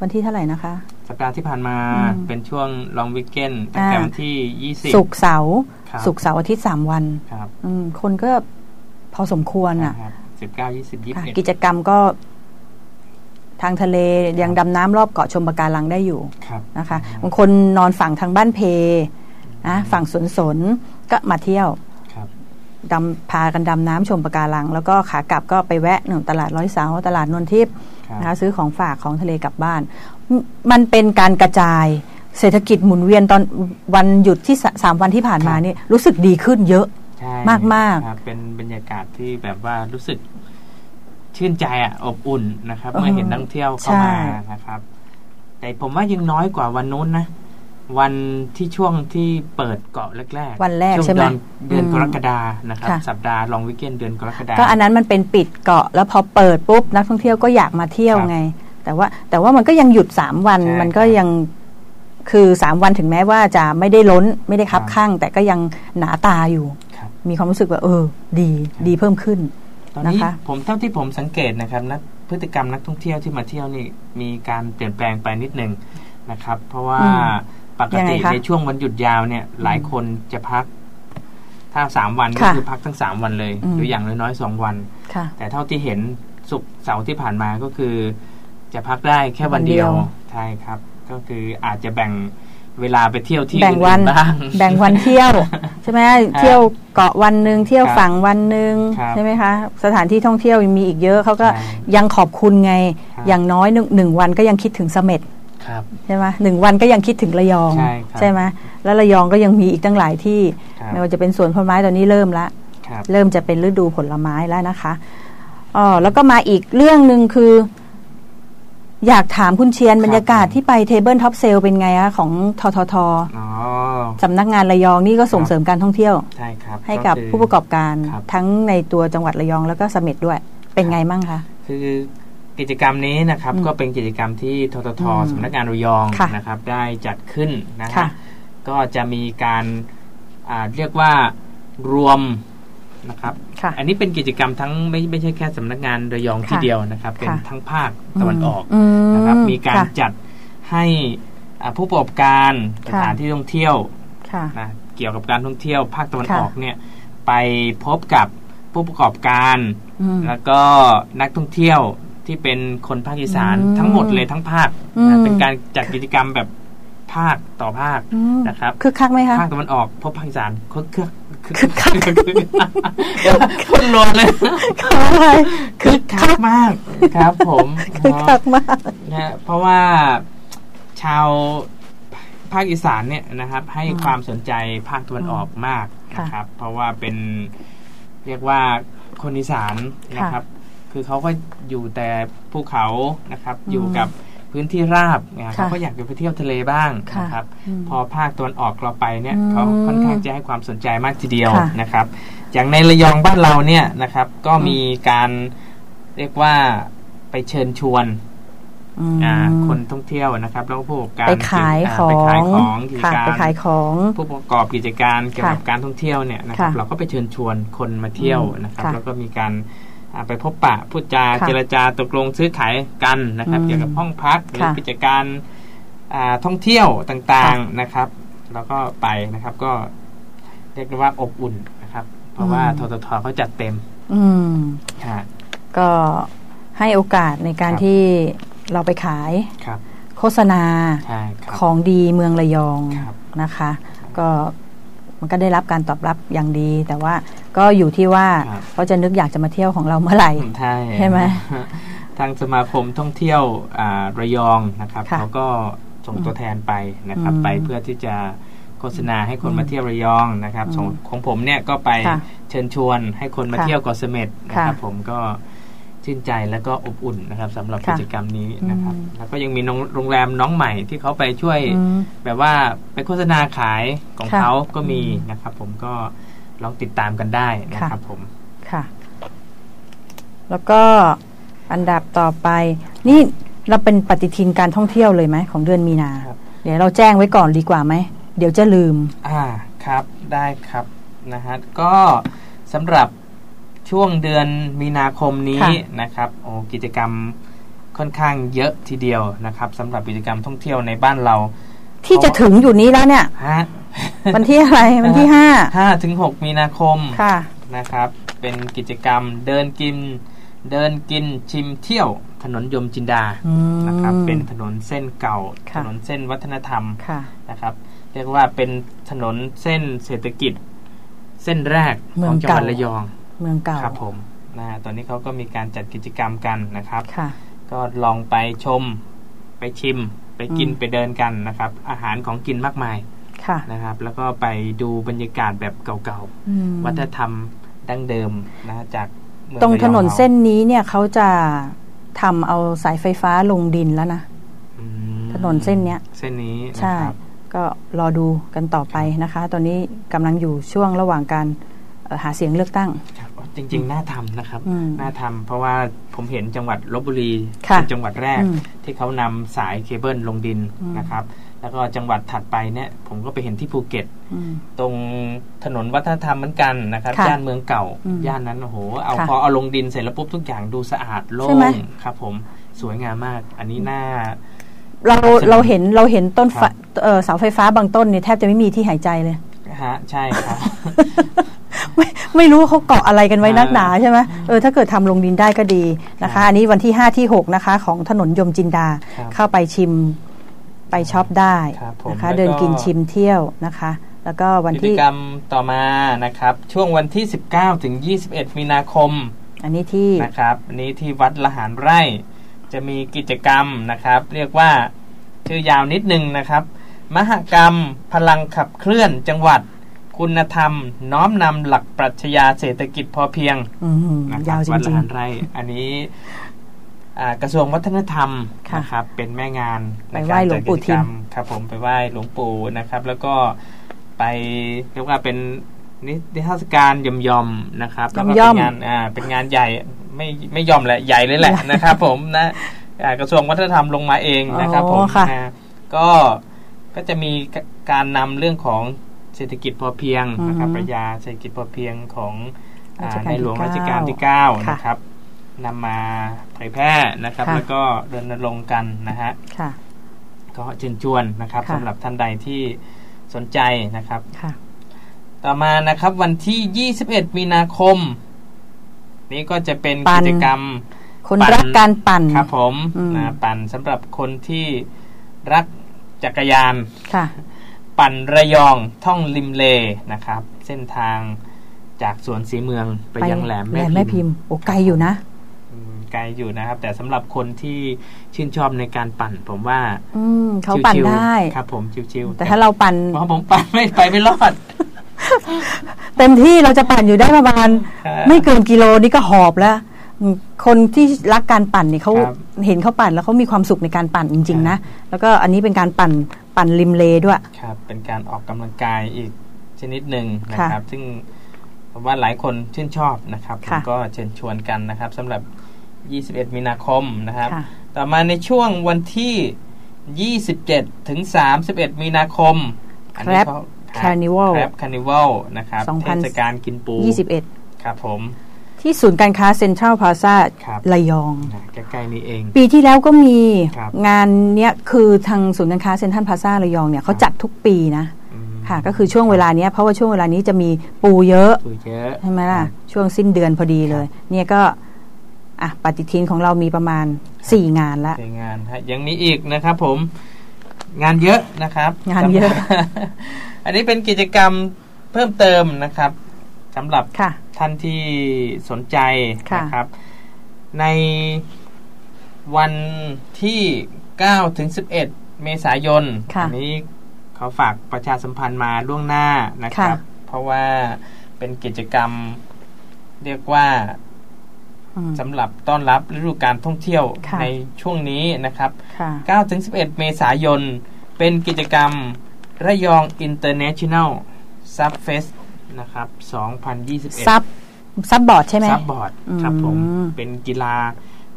Speaker 3: วันที่เท่าไหร่นะคะ
Speaker 2: สัปดาห์ที่ผ่านมา
Speaker 3: อืม
Speaker 2: เป็นช่วงลองวิกเกนตั้งแต่
Speaker 3: อ่า
Speaker 2: วันที่ยี่สิบ
Speaker 3: ศุกร์เสาร์
Speaker 2: ครับ
Speaker 3: ศุกร์เสาร์อาทิตย์สามวัน
Speaker 2: ครับ
Speaker 3: อืมคนก็พอสมควรอะ
Speaker 2: สิบเก้ายี่สิบยี่สิบ
Speaker 3: ค่ะ
Speaker 2: เอ็ด
Speaker 3: กิจกรรมก็ทางทะเลยังดำน้ำรอบเกาะชมปะการังได้อยู่
Speaker 2: ครับ
Speaker 3: นะคะบางคนนอนฝั่งทางบ้านเพนะฝั่งสวนสนก็มาเที่ยว
Speaker 2: ครับ
Speaker 3: ดำพากันดำน้ำชมปะการัง แล้วก็ขากลับก็ไปแวะหนึ่งตลาดร้อยเสาตลาดนนทิพย์
Speaker 2: ครับ
Speaker 3: นะคะซื้อของฝากของทะเลกลับบ้าน มมันเป็นการกระจายเศรษฐกิจหมุนเวียนตอนวันหยุดที่สสามวันที่ผ่านมานี่รู้สึกดีขึ้นเยอะ
Speaker 2: ใช่
Speaker 3: มากๆ
Speaker 2: ครับเป็นบรรยากาศที่แบบว่ารู้สึกชื่นใจอะอบอุ่นนะครับ
Speaker 3: เออ
Speaker 2: เมื่อเห็นนักท่องเที่ยวเข้ามา
Speaker 3: ใช่
Speaker 2: นะครับ แต่ผมว่ายังน้อยกว่าวันนู้นนะวันที่ช่วงที่เปิดเกาะแรกๆ
Speaker 3: วันแรก
Speaker 2: ช่วง
Speaker 3: ใช่ไหม
Speaker 2: เดือนเดือน
Speaker 3: อืม
Speaker 2: กรกฎานะครับ
Speaker 3: ค่ะ
Speaker 2: สัปดาห์ลองวิกเกนเดือนกรกฎา
Speaker 3: ก็อันนั้นมันเป็นปิดเกาะแล้วพอเปิดปุ๊บนักท่องเที่ยวก็อยากมาเที่ยว
Speaker 2: ครับ
Speaker 3: ไง แต่ว่าแต่ว่ามันก็ยังหยุดสามวัน
Speaker 2: ใช่
Speaker 3: มันก็
Speaker 2: ครับ
Speaker 3: ยังคือสามวันถึงแม้ว่าจะไม่ได้ล้นไม่ได้คับ
Speaker 2: ครับ
Speaker 3: ข้าง แต่ก็ยังหนาตาอยู่
Speaker 2: ครับ
Speaker 3: มีความรู้สึกว่าเออ ดี
Speaker 2: ครับ
Speaker 3: ดีเพิ่มขึ้น
Speaker 2: ตอนนี้
Speaker 3: นะคะ
Speaker 2: ผมเท่าที่ผมสังเกตนะครับนักพฤติกรรมนักท่องเที่ยวที่มาเที่ยวนี่มีการเปลี่ยนแปลงไปนิดหนึ่งนะครับ เพราะว่า
Speaker 3: อืม
Speaker 2: ปกติ
Speaker 3: ยังไงคะ
Speaker 2: ในช่วงวันหยุดยาวเนี่ย หลายคนจะพัก ถ้าสามวันก็
Speaker 3: ค่ะ
Speaker 2: คือพักทั้งสามวันเลย
Speaker 3: อืม
Speaker 2: หรืออย่างน้อยๆสองวัน
Speaker 3: ค่ะ
Speaker 2: แต่เท่าที่เห็นศุกร์เสาร์ที่ผ่านมาก็คือ จะพักได้แค่วันเดียว
Speaker 3: วันเดียว
Speaker 2: ใช่ครับ ก็คืออาจจะแบ่งเวลาไปเที่ยวที่
Speaker 3: แบ่งวัน
Speaker 2: อื่ๆบ้าง
Speaker 3: แบ่งวันเที่ยวใช่ไหมเที่ยวเกาะวันหนึ่งเที่ยว
Speaker 2: ครับ
Speaker 3: ฝั่งวันหนึ่ง
Speaker 2: ครับ
Speaker 3: ใช่ไหมคะ สถานที่ท่องเที่ยวยังมีอีกเยอะเขาก็
Speaker 2: ใช่
Speaker 3: ยังขอบคุณไง
Speaker 2: ครับ
Speaker 3: อย่างน้อยหนึ่งหนึ่งวันก็ยังคิดถึงเสม็ด
Speaker 2: ครับ
Speaker 3: ใช่ไหมหนึ่งวันก็ยังคิดถึงระยอง
Speaker 2: ใช่ครับ
Speaker 3: ไหมแล้วระยองก็ยังมีอีกตั้งหลายที่
Speaker 2: ครับ
Speaker 3: ไม่ว่าจะเป็นสวนผลไม้ตอนนี้เริ่มละ
Speaker 2: ครับ
Speaker 3: เริ่มจะเป็นฤดูผลไม้แล้วนะคะอ๋อแล้วก็มาอีกเรื่องหนึ่งคือ อยากถามคุณเชียนบรรยากาศที่ไป table top sale เป็นไงคะของททท
Speaker 2: อ๋อ
Speaker 3: สำนักงานระยองนี่ก็ส่งเสริมการท่องเที่ยว
Speaker 2: ใช่ครับ
Speaker 3: ให้กับ
Speaker 2: คือ
Speaker 3: ผู้ประกอบการ
Speaker 2: ครับ
Speaker 3: ทั้งในตัวจังหวัดระยองแล้วก็เสม็ดด้วย เป็นไงมั่งคะ
Speaker 2: คือกิจกรรมนี้นะครับ
Speaker 3: อืม
Speaker 2: ก็เป็นกิจกรรมที่ททท
Speaker 3: อืม
Speaker 2: สำนักงานระยอง
Speaker 3: ค่ะ
Speaker 2: นะครับได้จัดขึ้นนะ
Speaker 3: ค่ะ
Speaker 2: ฮะก็จะมีการอ่าเรียกว่ารวม นะครับ
Speaker 3: ค่ะ
Speaker 2: อันนี้เป็นกิจกรรมทั้งไม่ไม่ใช่แค่สำนักงานระยองที่
Speaker 3: ค่ะ
Speaker 2: เดียวนะครับ เป็น
Speaker 3: ค่ะ
Speaker 2: ทั้งภาคตะวันออก
Speaker 3: อื
Speaker 2: นะครับ มีการ
Speaker 3: ค่ะ
Speaker 2: จัดให้อ่าผู้ประกอบการส
Speaker 3: ค่ะ
Speaker 2: ถานที่ท่องเที่ยว
Speaker 3: ค่ะ
Speaker 2: นะเกี่ยวกับการท่องเที่ยวภาคตะวัน
Speaker 3: ค่ะ
Speaker 2: ออกเนี่ยไปพบกับผู้ประกอบการ
Speaker 3: อืม
Speaker 2: แล้วก็นักท่องเที่ยวที่เป็นคนภาคอีสาน
Speaker 3: อืม
Speaker 2: ทั้งหมดเลยทั้งภาค
Speaker 3: อื
Speaker 2: นะ
Speaker 3: ม
Speaker 2: เป็นการจัดกิจกรรมแบบ ภาคต่อภาค
Speaker 3: อืม
Speaker 2: นะครับ
Speaker 3: คึกคักไหมคะ
Speaker 2: ภาคตะวันออกพบภาคอีสานคึกคึก
Speaker 3: คึกคัก
Speaker 2: เดี๋ยวคนรวนเลย
Speaker 3: อะไร
Speaker 2: คึกคักมากครับผม
Speaker 3: คึกคักมาก
Speaker 2: นะฮะเพราะว่าชาวภาคอีสานเนี่ยนะครับ ให้
Speaker 3: อืม
Speaker 2: ความสนใจภาคตะวันออกมาก
Speaker 3: ค่ะ
Speaker 2: นะครับ เพราะว่าเป็นเรียกว่าคนอีสานนะครับ คือเขาก็อยู่แต่ภูเขานะครับ
Speaker 3: อืม
Speaker 2: อยู่กับ พื้นที่ราบเนี่ย
Speaker 3: ค่ะ
Speaker 2: เขาก็อยากจะไปเที่ยวทะเลบ้าง
Speaker 3: ค่ะ
Speaker 2: นะครับ
Speaker 3: อืม
Speaker 2: พอภาคตะวันออกเราไปเนี่ย
Speaker 3: อืม
Speaker 2: เขาค่อนข้างจะให้ความสนใจมากทีเดียว
Speaker 3: ค่ะ
Speaker 2: นะครับ อย่างในระยองบ้านเราเนี่ยนะครับ ก็มีการเรียกว่าไปเชิญชวน
Speaker 3: อืม
Speaker 2: อ่าคนท่องเที่ยวนะครับ แล้วก็ผู้ประกอบการ
Speaker 3: ไปขาย
Speaker 2: อ่
Speaker 3: ของ
Speaker 2: ไปขายของกิจ
Speaker 3: ค่ะ
Speaker 2: การ
Speaker 3: ไปขายของ
Speaker 2: ผู้ประกอบกิจการเกี่ยวกับ
Speaker 3: ค่ะ
Speaker 2: การท่องเที่ยวเนี่ยนะครับ
Speaker 3: ค่ะ
Speaker 2: เราก็ไปเชิญชวนคนมาเที่ยว
Speaker 3: อืม
Speaker 2: นะครับ
Speaker 3: ค่ะ
Speaker 2: แล้วก็มีการอ่า ไปพบปะพูดจา
Speaker 3: ค่ะ
Speaker 2: เจรจาตกลงซื้อขายกันนะครับ
Speaker 3: อืม
Speaker 2: เกี่ยวกับห้องพักหรือ
Speaker 3: ค่ะ
Speaker 2: กิจการอ่าท่องเที่ยวต่าง
Speaker 3: ค่ะ
Speaker 2: ๆนะครับ แล้วก็ไปนะครับก็เรียกได้ว่าอบอุ่นนะครับ เพราะว่า
Speaker 3: อืม
Speaker 2: ทททเขาจัดเต็ม
Speaker 3: อืม
Speaker 2: ค่ะ
Speaker 3: ก็ให้โอกาสในการ
Speaker 2: ครับ
Speaker 3: ที่เราไปขาย
Speaker 2: ครับ
Speaker 3: โฆษณา
Speaker 2: ใช่ครับ
Speaker 3: ของดีเมืองระยอง
Speaker 2: ครับ
Speaker 3: นะคะ ก็ มันก็ได้รับการตอบรับอย่างดี แต่ว่าก็อยู่ที่ว่า
Speaker 2: ครับ
Speaker 3: เขาจะนึกอยากจะมาเที่ยวของเราเมื่อไหร่
Speaker 2: ใช่
Speaker 3: ใช่ไหม
Speaker 2: ทางสมาคมท่องเที่ยวอ่าระยองนะครับ
Speaker 3: ค่ะ
Speaker 2: เขาก็ส่งตัวแทนไปนะครับ
Speaker 3: อืม
Speaker 2: ไปเพื่อที่จะโฆษณาให้คน
Speaker 3: อืม
Speaker 2: มาเที่ยวระยองนะครับ
Speaker 3: อืม
Speaker 2: ส่งของผมเนี่ยก็ไป
Speaker 3: ค่ะ
Speaker 2: เชิญชวนให้คนมา
Speaker 3: ค่ะ
Speaker 2: เที่ยวเกาะเสม็ดนะครับ
Speaker 3: ค่ะ
Speaker 2: ผมก็ ชื่นใจแล้วก็อบอุ่นนะครับสำหรับ
Speaker 3: ค่ะ
Speaker 2: กิจกรรมนี้นะครับ
Speaker 3: อืม
Speaker 2: แล้วก็ยังมีน้องโรงแรมน้องใหม่ที่เขาไปช่วย
Speaker 3: อืม
Speaker 2: แบบว่าไปโฆษณาขายของ
Speaker 3: ค่ะ
Speaker 2: เขาก็มี
Speaker 3: อืม
Speaker 2: นะครับ ผมก็ลองติดตามกันได้นะครับผม
Speaker 3: ค่ะ แล้วก็อันดับต่อไป นี่เราเป็นปฏิทินการท่องเที่ยวเลยไหมของเดือนมีนา
Speaker 2: ครับ
Speaker 3: เดี๋ยวเราแจ้งไว้ก่อนดีกว่าไหมเดี๋ยวจะลืม
Speaker 2: อ่าครับได้ครับนะฮะก็สำหรับ ช่วงเดือนมีนาคมนี้
Speaker 3: ค่ะ
Speaker 2: นะครับโอ้กิจกรรมค่อนข้างเยอะทีเดียวนะครับสำหรับกิจกรรมท่องเที่ยวในบ้านเรา
Speaker 3: ที่จะถึงอยู่นี้แล้วเนี่ย
Speaker 2: ฮะ
Speaker 3: วันที่อะไรวันที่ห้า
Speaker 2: ห้าถึงหกมีนาคม
Speaker 3: ค่ะ
Speaker 2: นะครับ เป็นกิจกรรมเดินกิน เดินกินชิมเที่ยว ถนนยมจินดา
Speaker 3: อืม
Speaker 2: นะครับ เป็นถนนเส้นเก่า
Speaker 3: ค่ะ
Speaker 2: ถนนเส้นวัฒนธรรม
Speaker 3: ค่ะ
Speaker 2: นะครับ เรียกว่าเป็นถนนเส้นเศรษฐกิจ เส้นแรก
Speaker 3: เมื
Speaker 2: ข
Speaker 3: อ
Speaker 2: องงจังหวัด
Speaker 3: เก่า
Speaker 2: ระยอง
Speaker 3: เมืองเก่า
Speaker 2: ครับผมนะฮะตอนนี้เขาก็มีการจัดกิจกรรมกันนะครับ
Speaker 3: ค่ะ
Speaker 2: ก็ลองไปชมไปชิม ไปกิน
Speaker 3: อืม
Speaker 2: ไปเดินกันนะครับ อาหารของกินมากมาย
Speaker 3: ค่ะ
Speaker 2: นะครับ แล้วก็ไปดูบรรยากาศแบบเก่า
Speaker 3: อืม
Speaker 2: ๆวัฒนธรรมดั้งเดิมนะฮะจากเมือ
Speaker 3: ตรงะ
Speaker 2: ยอ
Speaker 3: ถนน
Speaker 2: รา
Speaker 3: เส้นนี้เนี่ยเขาจะทำเอาสายไฟฟ้าลงดินแล้วนะ
Speaker 2: อืม
Speaker 3: ถนนเส้นเนี้ย
Speaker 2: เส้นนี้นะ
Speaker 3: ใช่
Speaker 2: ครับ
Speaker 3: ก็รอดูกันต่อไปนะคะ ตอนนี้กำลังอยู่ช่วงระหว่างการเอ่อหาเสียงเลือกตั้ง
Speaker 2: ครับ จริง ๆ น่าทำนะครับ
Speaker 3: อืม
Speaker 2: น่าทำเพราะว่าผมเห็นจังหวัดลบบุรี
Speaker 3: ค่ะ
Speaker 2: เป็นจังหวัดแรก
Speaker 3: อืม
Speaker 2: ที่เขานำสายเคเบิลลงดิน
Speaker 3: อืม
Speaker 2: นะครับ แล้วก็จังหวัดถัดไปเนี่ยผมก็ไปเห็นที่ภูเก็ต
Speaker 3: อืม
Speaker 2: ตรงถนนวัฒนธรรมเหมือนกันนะครับ
Speaker 3: ค่ะ
Speaker 2: ย่านเมืองเก่า
Speaker 3: อืม
Speaker 2: ย่านนั้นโอ้โห เอา
Speaker 3: ค่ะ
Speaker 2: พอเอาลงดินเสร็จแล้วปุ๊บทุกอย่างดูสะอาดโล่
Speaker 3: ใช่ไหม
Speaker 2: งครับ ผมสวยงามมาก อันนี้น่า
Speaker 3: เรา
Speaker 2: ใช่ไหม
Speaker 3: เราเห็นเราเห็นต้นไฟ
Speaker 2: ครับ
Speaker 3: เอ่อเสาไฟฟ้าบางต้นเนี่ยแทบจะไม่มีที่หายใจเลย
Speaker 2: ฮะใช่ครับ
Speaker 3: ไม่ไม่รู้ว่าเขาเกาะอะไรกันไว้
Speaker 2: อ่า
Speaker 3: นักหนาใช่ไหมเออถ้าเกิดทำลงดินได้ก็ดีนะ
Speaker 2: ครั
Speaker 3: คะ
Speaker 2: บ
Speaker 3: อันนี้วันที่ 5 ที่ 6 นะคะ ของถนนยมจินดา
Speaker 2: ครับ
Speaker 3: เข้าไปชิมไปช็อปได้
Speaker 2: ครับผม
Speaker 3: นะคะ
Speaker 2: แล้วก็
Speaker 3: เดินกินชิมเที่ยวนะคะ แล้วก็วัน
Speaker 2: กิจ
Speaker 3: ที่
Speaker 2: กรรมต่อมานะครับ ช่วงวันที่ 19 ถึง 21 มีนาคม
Speaker 3: อันนี้ที่
Speaker 2: นะครับ อันนี้ที่วัดละหารไร่ จะมีกิจกรรมนะครับ เรียกว่าชื่อยาวนิดนึงนะครับ มหกรรม พลังขับเคลื่อนจังหวัด คุณธรรม น้อมนำหลักปรัชญาเศรษฐกิจพอเพียง
Speaker 3: อืม
Speaker 2: นะค
Speaker 3: ยา
Speaker 2: รับ
Speaker 3: วจ
Speaker 2: วัด
Speaker 3: ริ
Speaker 2: ละ
Speaker 3: ง
Speaker 2: หารไร่อันนี้อ่ากระทรวงวัฒนธรรม
Speaker 3: ค่ะ
Speaker 2: นะครับเป็นแม่งาน
Speaker 3: ไปไหว้หลวงปู่ทิม
Speaker 2: ในการจัดกิจกรรครับ ผมไปไหว้หลวงปู่นะครับ แล้วก็ไปเรียกว่าเป็นนิทรรศการยำยอมๆนะครับแล้วก็
Speaker 3: ย่อมๆ
Speaker 2: เป็นงานอ่าเป็นงานใหญ่ไม่ไม่ยอมแหละใหญ่เลยแหละนะครับ ผมนะอ่ากระทรวงวัฒนธรรมลงมาเองนะครับผม
Speaker 3: อ๋อค่ะ
Speaker 2: นะก็ ก็จะมีการนำเรื่องของเศรษฐกิจพอเพียงนะครับ
Speaker 3: อือฮึ
Speaker 2: ปรัชญาเศรษฐกิจพอเพียงของอ่า
Speaker 3: รัชกาล
Speaker 2: ในหลวง
Speaker 3: ที่
Speaker 2: รัชกาลที่
Speaker 3: เก้า
Speaker 2: 9
Speaker 3: ค่ะ
Speaker 2: นะครับนำมาเผยแพร่นะครับ
Speaker 3: ค่ะ
Speaker 2: แล้วก็รณรงค์กันนะฮะ
Speaker 3: ค่ะ
Speaker 2: ก็เชิญชวนนะครับ
Speaker 3: ค่ะ
Speaker 2: สำหรับท่านใดที่สนใจนะครับ
Speaker 3: ค่ะ
Speaker 2: ต่อมานะครับวันที่ 21 มีนาคม นี้ก็จะเป็น
Speaker 3: ปั่
Speaker 2: กิ
Speaker 3: น
Speaker 2: จกรรม
Speaker 3: คน
Speaker 2: ปั่น
Speaker 3: รักการปั่น
Speaker 2: ครับผม
Speaker 3: อืม
Speaker 2: นะปั่นสำหรับคนที่รัก จักรยาน
Speaker 3: ค่ะ
Speaker 2: ปั่นระยองท่องริมเลนะครับ เส้นทางจากสวนสีเมืองไปยังแหลม
Speaker 3: แหลม
Speaker 2: แม่
Speaker 3: แม่
Speaker 2: พิ
Speaker 3: พิ
Speaker 2: ม
Speaker 3: ม
Speaker 2: พ์
Speaker 3: พ์โอ้ไกลอยู่นะ
Speaker 2: อืมไกลอยู่นะครับ แต่สำหรับคนที่ชื่นชอบในการปั่น ผมว่า
Speaker 3: อืมเขาปั่น
Speaker 2: ชิวๆ
Speaker 3: ได้
Speaker 2: ครับ ผมชิวๆ
Speaker 3: แต่ถ้าเราปั่น
Speaker 2: เพราะผมปั่นไม่ไปไม่รอด
Speaker 3: เต็มที่เราจะปั่นอยู่ได้ประมาณ
Speaker 2: ครับ
Speaker 3: ไม่เกินกิโลนี่ก็หอบแล้วอืม คนที่รักการปั่นเนี่ยเขา
Speaker 2: ครับ
Speaker 3: เห็นเขาปั่นแล้วเขามีความสุขในการปั่นจริง ๆ นะ แล้วก็อันนี้เป็นการปั่นปั่นริมเลด้วย
Speaker 2: ครับเป็นการออกกำลังกายอีกชนิดหนึ่งนะ
Speaker 3: ค่ะ
Speaker 2: ครับ ซึ่งผมว่าหลายคนชื่นชอบนะครับผม
Speaker 3: ค่ะ
Speaker 2: ก็เชิญชวนกันนะครับสำหรับ 21 มีนาคมนะครับ
Speaker 3: ค่ะ
Speaker 2: ต่อมาในช่วงวันที่ 27 ถึง 31 มีนาคมอันนี้
Speaker 3: Crab
Speaker 2: เขา
Speaker 3: Carnival
Speaker 2: แครบคานิวัลนะครับ
Speaker 3: สอง
Speaker 2: เท
Speaker 3: พัน
Speaker 2: ศกาลกินปู
Speaker 3: 21
Speaker 2: ครับผม
Speaker 3: ที่ศูนย์การค้าเซ็นทรัลพลาซา
Speaker 2: ครับ
Speaker 3: ระยอง
Speaker 2: นะใกล้ๆนี้เอง
Speaker 3: ปีที่แล้วก็มี
Speaker 2: ครับ
Speaker 3: งานเนี้ยคือทางศูนย์การค้าเซ็นทรัลพลาซาระยองเนี่ยเขาจัดทุกปีนะ
Speaker 2: อืม
Speaker 3: ค่ะก็คือช่วงเวลาเนี้ยเพราะว่าช่วงเวลานี้จะมีปูเยอะ
Speaker 2: ปูเยอะ
Speaker 3: ใช่ไหมล่ะช่วงสิ้นเดือนพอดีเลย เนี่ยก็อะปฏิทินของเรามีประมาณ 4 งานละ
Speaker 2: ในงานฮะยังมีอีกนะครับผมงานเยอะนะครับ
Speaker 3: งานเยอะ
Speaker 2: สำหรับอันนี้เป็นกิจกรรมเพิ่มเติมนะครับสำหรับ
Speaker 3: ค่ะ
Speaker 2: ท่านที่สนใจ
Speaker 3: ค่ะ
Speaker 2: นะครับ ในวันที่9ถึง11 เมษายน
Speaker 3: ค่ะ
Speaker 2: อันี้เขาฝากประชาสัมพันธ์มาล่วงหน้านะครับ
Speaker 3: ค่ะ
Speaker 2: เพราะว่าเป็นกิจกรรมเรียกว่า
Speaker 3: อืม
Speaker 2: สำหรับต้อนรับฤดูการท่องเที่ยว
Speaker 3: ค่ะ
Speaker 2: ในช่วงนี้นะครับ
Speaker 3: ค่ะ
Speaker 2: 9ถึง11 เมษายน เป็นกิจกรรมระยอง International SUP Fest นะครับ 2021
Speaker 3: SUP SUP board ใช่ไหม
Speaker 2: SUP board ครับผม
Speaker 3: อืม
Speaker 2: เป็นกีฬา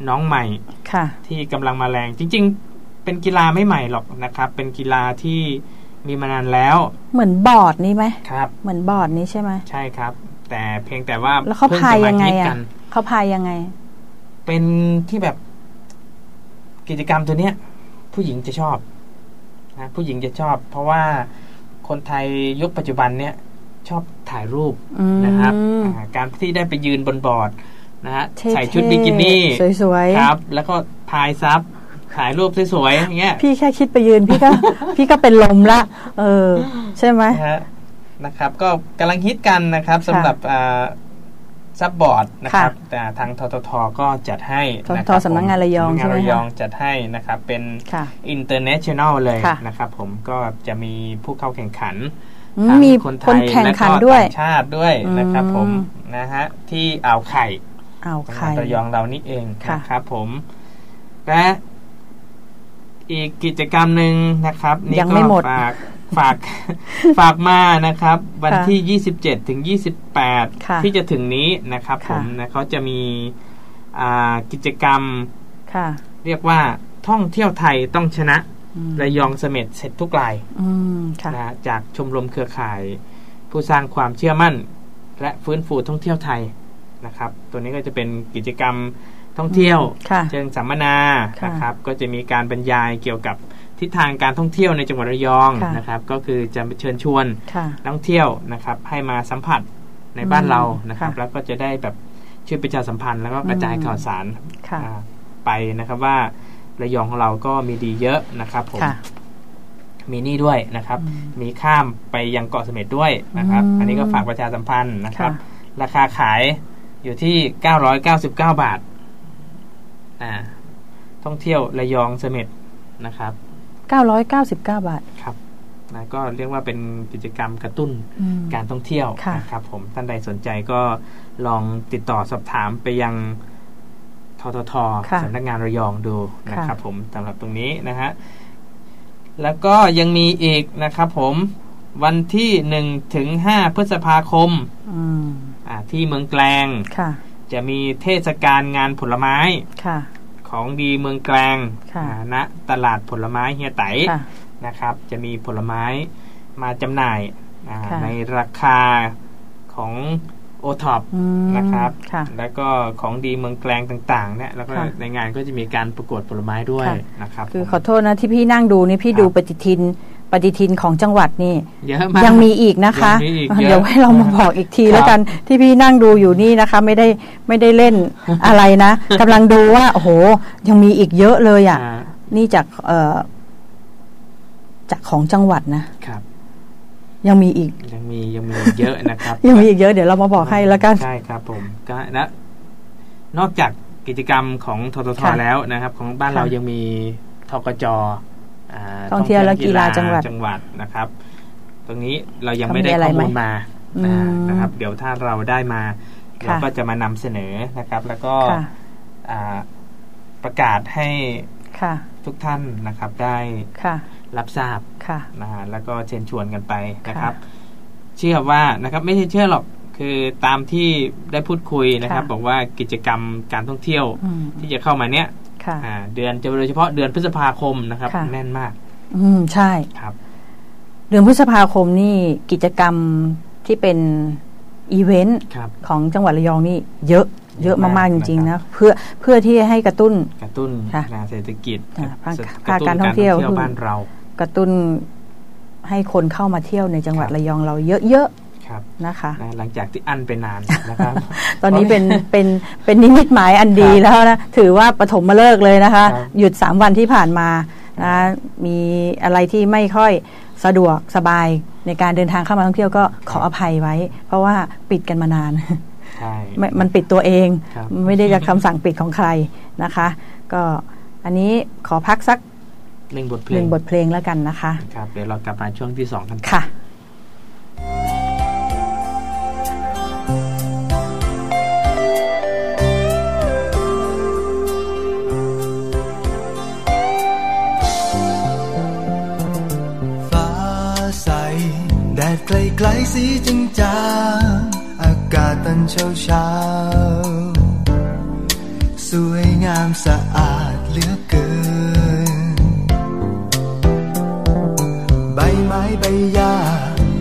Speaker 2: น้องใหม่
Speaker 3: ค่ะ
Speaker 2: ที่กำลังมาแรงจริง ๆ เป็นกีฬาไม่ใหม่หรอกนะครับ เป็นกีฬาที่มีมานานแล้ว
Speaker 3: เหมือนบอร์ดนี้ไหม
Speaker 2: ครับ
Speaker 3: เหมือนบอร์ดนี้ใช่ไหม
Speaker 2: ใช่ครับ แต่เพียงแต่ว่า
Speaker 3: แล้วเขา
Speaker 2: พิ่
Speaker 3: พาย
Speaker 2: จะม
Speaker 3: ยังไง
Speaker 2: ฮิต
Speaker 3: อะ
Speaker 2: กัน
Speaker 3: เขาพายยังไง
Speaker 2: เป็นที่แบบกิจกรรมตัวเนี้ย ผู้หญิงจะชอบนะผู้หญิงจะชอบ เพราะว่าคนไทยยุคปัจจุบันเนี้ย ชอบถ่ายรูป
Speaker 3: อืม
Speaker 2: นะครับอ่าการที่ได้ไปยืนบนบอร์ดนะฮะ
Speaker 3: เท่ๆ
Speaker 2: ใส่ชุดบิกินี่
Speaker 3: สวยๆ
Speaker 2: ครับ แล้วก็พายซับถ่ายรูปสวยๆอย่างเงี้ย
Speaker 3: พี่แค่คิดไปยืนพี่ก็ พี่ก็เป็นลมละ เออ ใช่ไหม
Speaker 2: นะฮะนะครับ ก็กำลังฮิตกันนะครับสำหรับซับบอร์ดนะครับ แต่ทางทททก็จัดให้
Speaker 3: ทท
Speaker 2: นะครับ
Speaker 3: สำนักงานระยอง
Speaker 2: สำนัก
Speaker 3: ใช่
Speaker 2: งาน
Speaker 3: ไหม
Speaker 2: ระยอง
Speaker 3: คะ
Speaker 2: จัดให้นะครับ เป็น
Speaker 3: ค่ะ
Speaker 2: international เลย
Speaker 3: ค่ะ
Speaker 2: นะครับ ผมก็จะมีผู้เข้าแข่งขัน
Speaker 3: อื ม
Speaker 2: ทั้ง
Speaker 3: มี
Speaker 2: คนไท
Speaker 3: คน
Speaker 2: ย
Speaker 3: แข่ง
Speaker 2: และ
Speaker 3: ขัน
Speaker 2: ก็
Speaker 3: ด้วย
Speaker 2: ต่างชาติด้วยนะครับผม
Speaker 3: อืม
Speaker 2: นะฮะที่อ่าวไข่
Speaker 3: เอา
Speaker 2: จังห
Speaker 3: ใคร
Speaker 2: วัดระยองเรานี่เอง
Speaker 3: ค่ะ
Speaker 2: นะครับผมและอีกกิจกรรมหนึ่งนะครับนี่
Speaker 3: ยัง
Speaker 2: ก็
Speaker 3: ไม่หมด
Speaker 2: ฝากฝากฝากมานะครับ วัน
Speaker 3: ค่ะ
Speaker 2: ที่ 27 ถึง 28
Speaker 3: ค่ะ
Speaker 2: ที่จะถึงนี้นะครับ
Speaker 3: ค่ะ
Speaker 2: ผมนะเขาจะมีอ่ากิจกรรม
Speaker 3: ค่ะ
Speaker 2: เรียกว่าท่องเที่ยวไทยต้องชนะ
Speaker 3: อืม
Speaker 2: ระยองเสม็ดเสร็จทุกราย
Speaker 3: อืมค่ะ
Speaker 2: นะฮะจากชมรมเครือข่าย ผู้สร้างความเชื่อมั่น และฟื้นฟูท่องเที่ยวไทยนะครับ ตัวนี้ก็จะเป็นกิจกรรมท่องเที่ยว
Speaker 3: ค่ะ
Speaker 2: เชิงสัมมนา
Speaker 3: ค่ะ
Speaker 2: นะครับ ก็จะมีการบรรยายเกี่ยวกับทิศทางการท่องเที่ยวในจังหวัดระยอง
Speaker 3: ค่ะ
Speaker 2: นะครับ ก็คือจะเชิญชวน
Speaker 3: ค่ะ
Speaker 2: นักท่องเที่ยวนะครับ ให้มาสัมผัสในบ้าน
Speaker 3: อืม
Speaker 2: เรานะครับ
Speaker 3: ค่ะ
Speaker 2: แล้วก็จะได้แบบช่วยประชาสัมพันธ์แล้วก็กระจาย
Speaker 3: อืม
Speaker 2: ข่าวสาร
Speaker 3: ค่ะ
Speaker 2: อ่าไปนะครับว่า ระยองของเราก็มีดีเยอะนะครับผม
Speaker 3: ค่ะ
Speaker 2: มีนี่ด้วยนะครับ
Speaker 3: อืม
Speaker 2: มีข้ามไปยังเกาะเสม็ดด้วยนะครับ
Speaker 3: อืม
Speaker 2: อันนี้ก็ฝากประชาสัมพันธ์นะครับ
Speaker 3: ค่ะ
Speaker 2: ราคาขายอยู่ที่ 999 บาท อ่า ท่องเที่ยวระยองเสม็ดนะครับ
Speaker 3: 999 บาท
Speaker 2: ครับนะก็เรียกว่าเป็นกิจกรรมกระตุ้น
Speaker 3: อืม
Speaker 2: การท่องเที่ยว
Speaker 3: ค่ะ
Speaker 2: นะครับ ผมท่านใดสนใจก็ลองติดต่อสอบถามไปยัง ททท
Speaker 3: ค่ะ
Speaker 2: สำนักงานระยองดูนะ
Speaker 3: ค่ะ
Speaker 2: ครับผมสำหรับตรงนี้นะฮะแล้วก็ยังมีอีกนะครับผมวันที่หนึ่งถึงห้าพฤษภาคม
Speaker 3: อืม
Speaker 2: อ่าที่เมืองแกลง
Speaker 3: ค่ะ
Speaker 2: จะมีเทศกาลงานผลไม้
Speaker 3: ค่ะ
Speaker 2: ของดีเมืองแกลง
Speaker 3: ค่ะ
Speaker 2: อ่าณตลาดผลไม้เฮียไต
Speaker 3: ค่ะ
Speaker 2: นะครับ จะมีผลไม้มาจำหน่ายอ่า
Speaker 3: ค่ะ
Speaker 2: ในราคาของ โอท็อป
Speaker 3: อืม
Speaker 2: นะครับ
Speaker 3: ค่ะ
Speaker 2: แล้วก็ของดีเมืองแกลงต่างๆเนี่ยแล้วก็
Speaker 3: ค่ะ
Speaker 2: ในงานก็จะมีการประกวดผลไม้ด้วย
Speaker 3: ค่ะ
Speaker 2: นะครับ
Speaker 3: คือ
Speaker 2: ผม
Speaker 3: ขอโทษนะที่พี่นั่งดูนี่พี่
Speaker 2: ครับ
Speaker 3: ดูปฏิทินปฏิทินของจังหวัดนี่
Speaker 2: เยอะมาก
Speaker 3: ยังมีอีกนะคะ
Speaker 2: ยังมีอีกเยอะ
Speaker 3: เดี๋ยวให้เรามาบอกอีกที
Speaker 2: ครับ
Speaker 3: แล้วกันที่พี่นั่งดูอยู่นี่นะคะ ไม่ได้ไม่ได้เล่นอะไรนะกำลังดูว่าโอ้โห ยังมีอีกเยอะเลยอะ
Speaker 2: อ่า
Speaker 3: นี่จากเอ่อจากของจังหวัดนะ
Speaker 2: ครับ
Speaker 3: ยังมีอีก
Speaker 2: ยังมียังมีเยอะนะครับ
Speaker 3: ยังมีอีกเยอะเดี๋ยวเรามาบอกให้แล้วกัน
Speaker 2: ใช่ครับผมก็และนอกจากกิจกรรมของททท
Speaker 3: ค่ะ
Speaker 2: แล้วนะครับ ของบ้าน
Speaker 3: ค่ะ
Speaker 2: เรายังมีทกจอ่า
Speaker 3: ท่องเที่ยวและกีฬาจังหวัด
Speaker 2: จังหวัดนะครับ ตรงนี้เรายัง
Speaker 3: เขามี
Speaker 2: ไม่ได้
Speaker 3: อะไร
Speaker 2: ข้อมูล
Speaker 3: ไหม
Speaker 2: มา
Speaker 3: อืม
Speaker 2: อ่านะครับ เดี๋ยวถ้าเราได้มา
Speaker 3: ค่ะ
Speaker 2: เราก็จะมานำเสนอนะครับ แล้วก็
Speaker 3: ค่ะ
Speaker 2: อ่าประกาศให้
Speaker 3: ค่ะ
Speaker 2: ทุกท่านนะครับได้
Speaker 3: ค่ะ
Speaker 2: รับทราบ
Speaker 3: ค่ะ
Speaker 2: นะฮะแล้วก็เชิญชวนกันไปนะครับ
Speaker 3: ค่ะ
Speaker 2: เชื่อว่านะครับไม่ใช่เชื่อหรอกคือตามที่ได้พูดคุยนะครับ
Speaker 3: ค่ะ
Speaker 2: บอกว่ากิจกรรมการท่องเที่ยว
Speaker 3: อืม
Speaker 2: ที่จะเข้ามาเนี้ย
Speaker 3: ค่ะ
Speaker 2: อ่าเดือนจะโดยเฉพาะเดือนพฤษภาคมนะครับ
Speaker 3: ค่ะ
Speaker 2: แน่นมาก
Speaker 3: อืมใช่
Speaker 2: ครับ
Speaker 3: เดือนพฤษภาคมนี่กิจกรรมที่เป็นอีเวนต์
Speaker 2: ครับ
Speaker 3: ของจังหวัดระยองนี่เยอะเยอะ
Speaker 2: มาก
Speaker 3: มากๆจริง ๆ
Speaker 2: นะ
Speaker 3: นะครับเพื่อเพื่อที่ให้กระตุ้น
Speaker 2: กระตุ้น
Speaker 3: ค่ะ
Speaker 2: งานเศรษฐกิจ
Speaker 3: อ่าภาค
Speaker 2: กระ
Speaker 3: ภาค
Speaker 2: ตุ้น
Speaker 3: การท่องเที่ยว
Speaker 2: บ้านเรา
Speaker 3: กระตุ้นให้คนเข้ามาเที่ยวในจังหวัด
Speaker 2: ครับ
Speaker 3: ระยองเราเยอะ
Speaker 2: ครับ
Speaker 3: ๆนะคะ
Speaker 2: นะหลังจากที่อั้นไปนานนะครับ
Speaker 3: ตอนนี้เป็นเป็นเป็นนิมิตหมายอันดี
Speaker 2: ครับ
Speaker 3: แล้วนะ ถือว่าปฐมมาเลิกษ์เลยนะคะ
Speaker 2: ครับ
Speaker 3: หยุดสามวันที่ผ่านมานะมีอะไรที่ไม่ค่อยสะดวกสบายในการเดินทางเข้ามาท่องเที่ยวก็ขออภัยไว้ เพราะว่าปิดกันมานาน
Speaker 2: ใช่
Speaker 3: ไม่มันปิดตัวเอง
Speaker 2: ครับ
Speaker 3: ไม่ได้จากคำสั่งปิดของใครนะคะ ก็อันนี้ขอพักสัก
Speaker 2: หนึ่งบทเพล
Speaker 3: หนึ่
Speaker 2: ง
Speaker 3: งบทเพลงแล้วกันนะคะ
Speaker 2: ครับเดี๋ยวเรากลับมาช่วงที่สองกันต่อ
Speaker 3: ค่ะ
Speaker 4: ฟ้าใสแดดไกลๆสีจางจางๆอากาศตอนเช้าเช้าๆสวยงามสะอาด ม้ใบหญ้า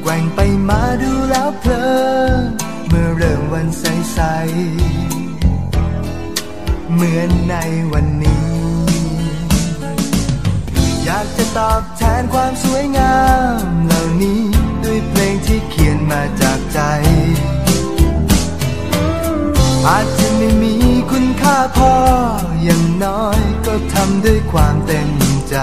Speaker 4: แกว่งไปมาดูแล้วเพลินเมื่อเริ่มวันใสๆเหมือนในวันนี้ อยากจะตอบแทนความสวยงามเหล่านี้ ด้วยเพลงที่เขียนมาจากใจ อาจจะไม่มีคุณค่าพออย่างน้อยก็ทำด้วยความเต็มใจ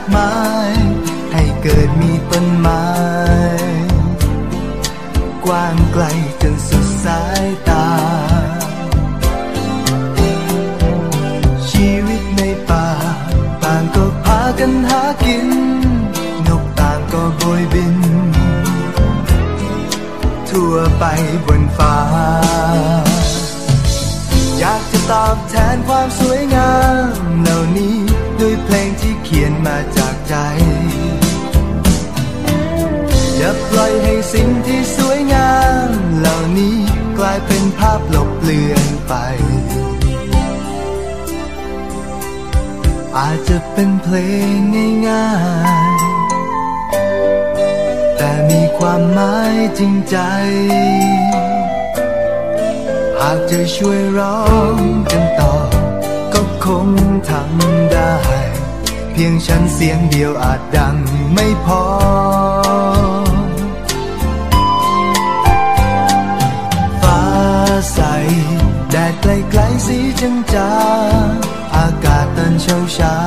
Speaker 4: ากมาย ให้เกิดมีต้นไม้ กว้างไกลจนสุดสายตา ชีวิตในป่าต่างก็พากันหากิน นกต่างก็โบยบิน ทั่วไปบนฟ้า อยากจะตอบแทนความสวยงามเหล่านี้ ขียนมาจากใจ อย่าปล่อยให้สิ่งที่สวยงาม เหล่านี้กลายเป็นภาพลบเลือนไป อาจจะเป็นเพลงง่ายๆ แต่มีความหมายจริงใจ หากจะช่วยร้องกันต่อ ก็คงทำได้ เพียงฉันเสียงเดียวอาจดังไม่พอ ฟ้าใส แดดไกลๆสีจางจางๆอากาศตอนเช้าเช้า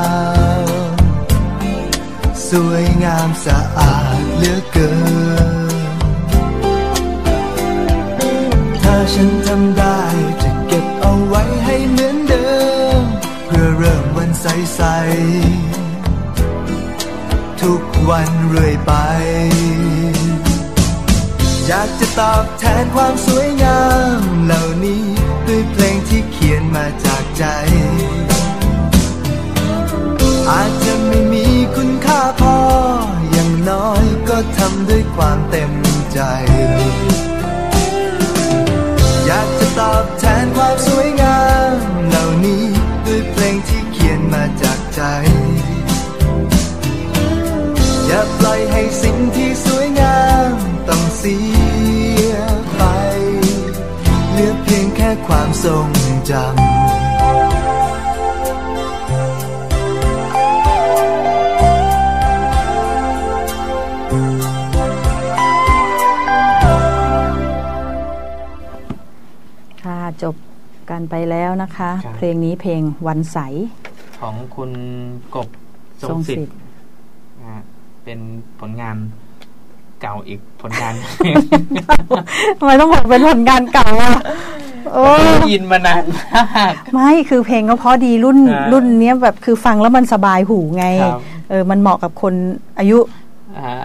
Speaker 4: สวยงามสะอาดเหลือเกิน ถ้าฉันทำได้จะเก็บเอาไว้ให้เหมือนเดิม เพื่อเริ่มวันใสๆทุก วันเรื่อยไป อยากจะตอบแทนความสวยงามเหล่านี้ด้วยเพลงที่เขียนมาจากใจ อาจจะไม่มีคุณค่าพอ อย่างน้อยก็ทำด้วยความเต็มใจ ค่ความทรงจำ
Speaker 3: ค่ะจบกันไปแล้วนะคะ
Speaker 2: ครับ
Speaker 3: เพลงนี้เพลงวันใส
Speaker 2: ของคุณกบท
Speaker 3: ท
Speaker 2: ร
Speaker 3: รงง
Speaker 2: สิท
Speaker 3: สิท
Speaker 2: ธิ์
Speaker 3: ธิ์
Speaker 2: นะฮะเป็นผลงานเก่าอีกผลงาน
Speaker 3: ทำไมต้องบอกเป็นผลงานเก่าอะโอ้
Speaker 2: ได้ยินมานานมาก
Speaker 3: ไม่คือเพลงก็เพราะดีรุ่น
Speaker 2: อ่า
Speaker 3: รุ่นเนี้ยแบบคือฟังแล้วมันสบายหูไง
Speaker 2: ครับ
Speaker 3: เออมันเหมาะกับคนอายุ
Speaker 2: อ่า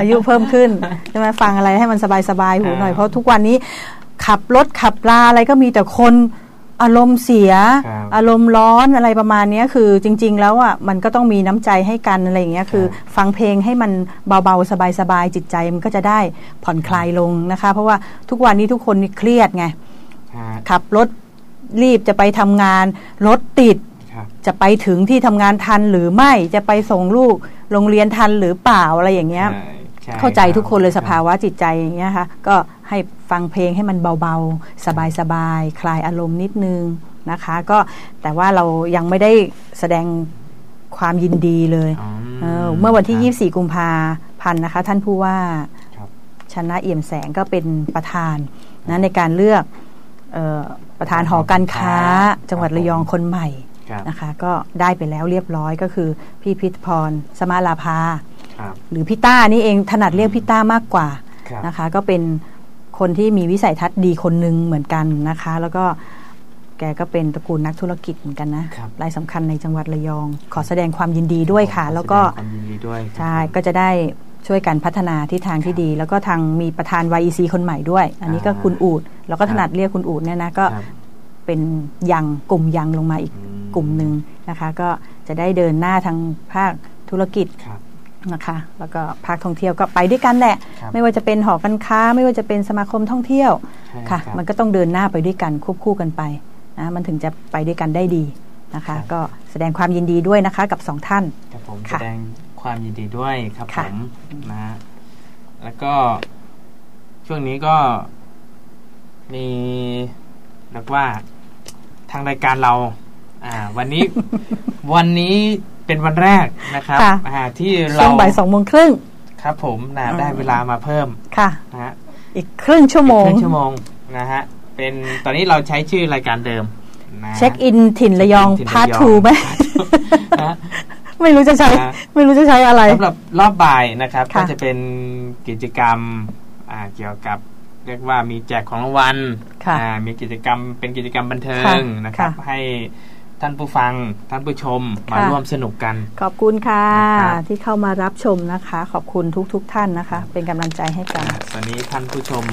Speaker 3: อายุเพิ่มขึ้นใช่ไหมฟังอะไรให้มันสบายสบายๆหูหน่อย
Speaker 2: อ่า
Speaker 3: เพราะทุกวันนี้ขับรถขับลาอะไรก็มีแต่คนอารมณ์เสีย
Speaker 2: ครับ
Speaker 3: อารมณ์ร้อนอะไรประมาณเนี้ยคือจริง ๆ แล้วอะมันก็ต้องมีน้ำใจให้กันอะไรอย่างเงี้ยคือ ฟังเพลงให้มันเบาๆ สบายๆ จิตใจมันก็จะได้ผ่อนคลายลงนะคะ เพราะว่าทุกวันนี้ทุกคนนี่เครียดไง
Speaker 2: ฮะ
Speaker 3: ขับรถรีบจะไปทำงาน รถติด
Speaker 2: ครับ
Speaker 3: จะไปถึงที่ทำงานทันหรือไม่จะไปส่งลูกโรงเรียนทันหรือเปล่าอะไรอย่างเงี้ย
Speaker 2: ใช่ช่
Speaker 3: เข้าใจทุกคนเลย
Speaker 2: รับ
Speaker 3: สภาวะจิตใจอย่างเงี้ยค่ะก็ให้ฟังเพลงให้มันเบาๆ สบายๆ คลายอารมณ์นิดนึงนะคะ ก็แต่ว่าเรายังไม่ได้แสดงความยินดีเลย
Speaker 2: อ๋อ
Speaker 3: เออเมื่อวันที่
Speaker 2: ครับ
Speaker 3: 24 กุมภาพันธ์นะคะ ท่านผู้ว่า
Speaker 2: ครับ
Speaker 3: ชนะเอี่ยมแสงก็เป็นประธานนะในการเลือกเออ ประธานหอการค้า จังหวัดระยองคนใหม่
Speaker 2: ครับ
Speaker 3: นะคะก็ได้ไปแล้วเรียบร้อยก็คือพี่พิทพรสมาลาภา
Speaker 2: ครับ
Speaker 3: หรือพี่ต้านี่เองถนัดเรียกพี่ต้ามากกว่า
Speaker 2: ครับ
Speaker 3: นะคะ ก็เป็นคนที่มีวิสัยทัศน์ดีคนหนึ่งเหมือนกันนะคะ แล้วก็แกก็เป็นตระกูลนักธุรกิจเหมือนกันนะครับรายสำคัญในจังหวัดระยอง ขอแสดงความยินดีด้วยค่ะ แล้วก็
Speaker 2: ขอแสดงความยินดีด้วยครับ
Speaker 3: ใช่ก็จะได้ ช่วยกันพัฒนาที่ทางที่ดี แล้วก็ทางมีประธาน YEC คนใหม่ด้วย อันนี้ก็
Speaker 2: อ่า
Speaker 3: คุณอูดแล้วก็
Speaker 2: ครับ
Speaker 3: ถนัดเรียกคุณอูดเนี่ยนะก็
Speaker 2: ครับ
Speaker 3: เป็นยังกลุ่มยังลงมาอีก
Speaker 2: อืม
Speaker 3: กลุ่มหนึ่งนะคะ ก็จะได้เดินหน้าทางภาคธุรกิจ
Speaker 2: ครับ
Speaker 3: นะคะแล้วก็ภาคท่องเที่ยวก็ไปด้วยกันแหละ
Speaker 2: ครับ
Speaker 3: ไม่ว่าจะเป็นหอการค้า ไม่ว่าจะเป็นสมาคมท่องเที่ยว
Speaker 2: ใช่
Speaker 3: ค่ะ
Speaker 2: รับ
Speaker 3: มันก็ต้องเดินหน้าไปด้วยกันควบคู่กันไปนะมันถึงจะไปด้วยกันได้ดีนะคะ
Speaker 2: ครับ
Speaker 3: ก็แสดงความยินดีด้วยนะคะกับสองท่าน
Speaker 2: ครับผมแส
Speaker 3: ค่ะ
Speaker 2: ดง ความยินดีด้วยครับผ
Speaker 3: ค่ะ
Speaker 2: มนะฮะแล้วก็ช่วงนี้ก็มีเรียกว่าทางรายการเรา อ่า วันนี้ วันนี้เป็นวันแรกนะครับ
Speaker 3: ค่ะ
Speaker 2: อ่าที่
Speaker 3: ช่
Speaker 2: เรา
Speaker 3: วงบ่ายสองโมงครึ่ง
Speaker 2: ครับ ผมนะ
Speaker 3: อืม
Speaker 2: ได้เวลามาเพิ่ม
Speaker 3: ค่ะ
Speaker 2: นะฮะ
Speaker 3: อีกครึ่งชั่วโมง
Speaker 2: อีกครึ่งชั่วโมงนะฮะเป็นตอนนี้เราใช้ชื่อรายการเดิมนะ
Speaker 3: เช็คอินถิ่นระยอง
Speaker 2: ถิ่นระยอง
Speaker 3: พาร์ททูไหม
Speaker 2: นะ
Speaker 3: ไม่รู้จะใช้
Speaker 2: นะ
Speaker 3: ไม่รู้จะใช้อะไร
Speaker 2: สำหรับรอบบ่ายนะครับ
Speaker 3: ค่ะ
Speaker 2: ก็จะเป็นกิจกรรมอ่าเกี่ยวกับเรียกว่ามีแจกของรางวัล
Speaker 3: ค่ะ
Speaker 2: อ่ามีกิจกรรมเป็นกิจกรรมบันเทิง
Speaker 3: ค่ะ
Speaker 2: นะครับ
Speaker 3: ค่ะ
Speaker 2: ให้ท่านผู้ฟังท่านผู้ชมมา
Speaker 3: ค่ะ
Speaker 2: ร่วมสนุกกัน
Speaker 3: ขอบคุณค่ะ
Speaker 2: นะครับ
Speaker 3: ที่เข้ามารับชมนะคะ ขอบคุณทุกๆทท่านนะคะ เป็นกำลังใจให้กัน
Speaker 2: อ่าตอนนี้ท่านผู้ชม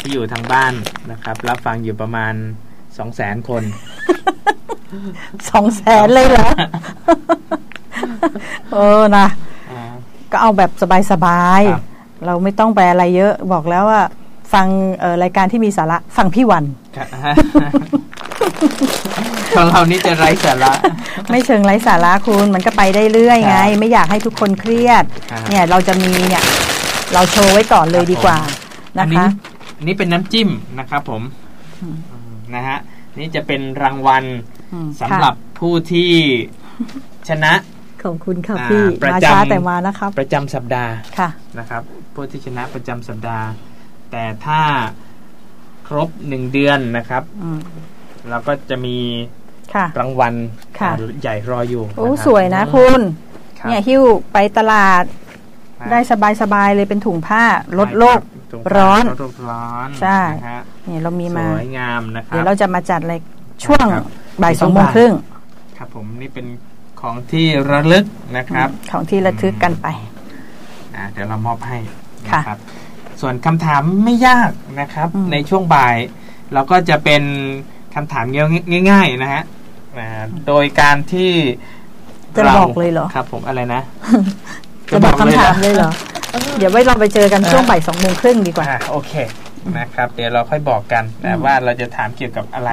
Speaker 2: ที่อยู่ทางบ้านนะครับ รับฟังอยู่ประมาณ2 0 0 0 0 0คน
Speaker 3: สองแสนเลยเหรอ เออนะ
Speaker 2: อ่า
Speaker 3: ก็เอาแบบสบาย
Speaker 2: ครับ
Speaker 3: ๆเราไม่ต้องไปอะไรเยอะบอกแล้วว่า ฟังเอ่อรายการที่มีสาระฟังพี่วัน
Speaker 2: ครับของเรานี่จะไร้สาระ
Speaker 3: ไม่เชิงไร้สาระคุณมันก็ไปได้เรื่อยไง
Speaker 2: ครับ
Speaker 3: ไม่อยากให้ทุกคนเครียด
Speaker 2: ครับ
Speaker 3: เนี่ยเราจะมีเนี่ย เราโชว์ไว้ก่อนเลยดีกว่า
Speaker 2: อั
Speaker 3: นะ
Speaker 2: นนี้
Speaker 3: คะ
Speaker 2: อันนี้เป็นน้ำจิ้มนะครับผมนะฮะนี่จะเป็นรางวัล
Speaker 3: อืม
Speaker 2: สำหรับผู้ที่ชนะ
Speaker 3: ขอบคุณค่ะ
Speaker 2: อ่า
Speaker 3: พี่
Speaker 2: ประ
Speaker 3: มา
Speaker 2: จำ
Speaker 3: ช้าแต่มานะครับ
Speaker 2: ประจำสัปดาห์
Speaker 3: ค่ะ
Speaker 2: นะครับผู้ที่ชนะประจำสัปดาห์ แต่ถ้าครบหนึ่งเดือนนะครับ
Speaker 3: อืม
Speaker 2: เราก็จะมี
Speaker 3: ค่ะ
Speaker 2: รางวัล
Speaker 3: ค่ะ
Speaker 2: อ่าใหญ่รออยู่
Speaker 3: โอ้
Speaker 2: นะครับ
Speaker 3: สวยนะคุณ
Speaker 2: ครับ
Speaker 3: เนี่ยหิ้วไปตลาด
Speaker 2: นะ
Speaker 3: ได้สบายๆเลยเป็นถุงผ้าลดโลก
Speaker 2: ตง
Speaker 3: ร้อน
Speaker 2: ลดโลกร้อน
Speaker 3: ใช่
Speaker 2: นะฮะ
Speaker 3: เนี่ยเรามีมา
Speaker 2: สวยงามนะครับ
Speaker 3: เดี๋ยวเราจะมาจัดอะไรช่วง
Speaker 2: ครับ
Speaker 3: บ่าย
Speaker 2: ช่
Speaker 3: สอ
Speaker 2: ว
Speaker 3: ง
Speaker 2: ง
Speaker 3: โมง
Speaker 2: บ่าย
Speaker 3: ครึ่ง
Speaker 2: ครับผมนี่เป็น ของที่ระลึกนะครับ
Speaker 3: ของที่ระทึกกันไป
Speaker 2: อ่าเดี๋ยวเรามอบให้
Speaker 3: ค่ะ
Speaker 2: นะครับ ส่วนคำถามไม่ยากนะครับ
Speaker 3: อืม
Speaker 2: ในช่วงบ่าย เราก็จะเป็นคำถามง่าย ๆ นะฮะอ่าโดยการที่
Speaker 3: จะ
Speaker 2: รา
Speaker 3: บอกเลยเหรอ
Speaker 2: ครับ ผมอะไรนะ
Speaker 3: จะบอกคำถาม
Speaker 2: หร
Speaker 3: เลยเหรอเดี๋ยวไว้เราไปเจอกันช่วงบ่ายสองโมงครึ่งดีกว่า
Speaker 2: อ่าโอเคนะครับ เดี๋ยวเราค่อยบอกกันแต่ว่าเราจะถามเกี่ยวกับอะไร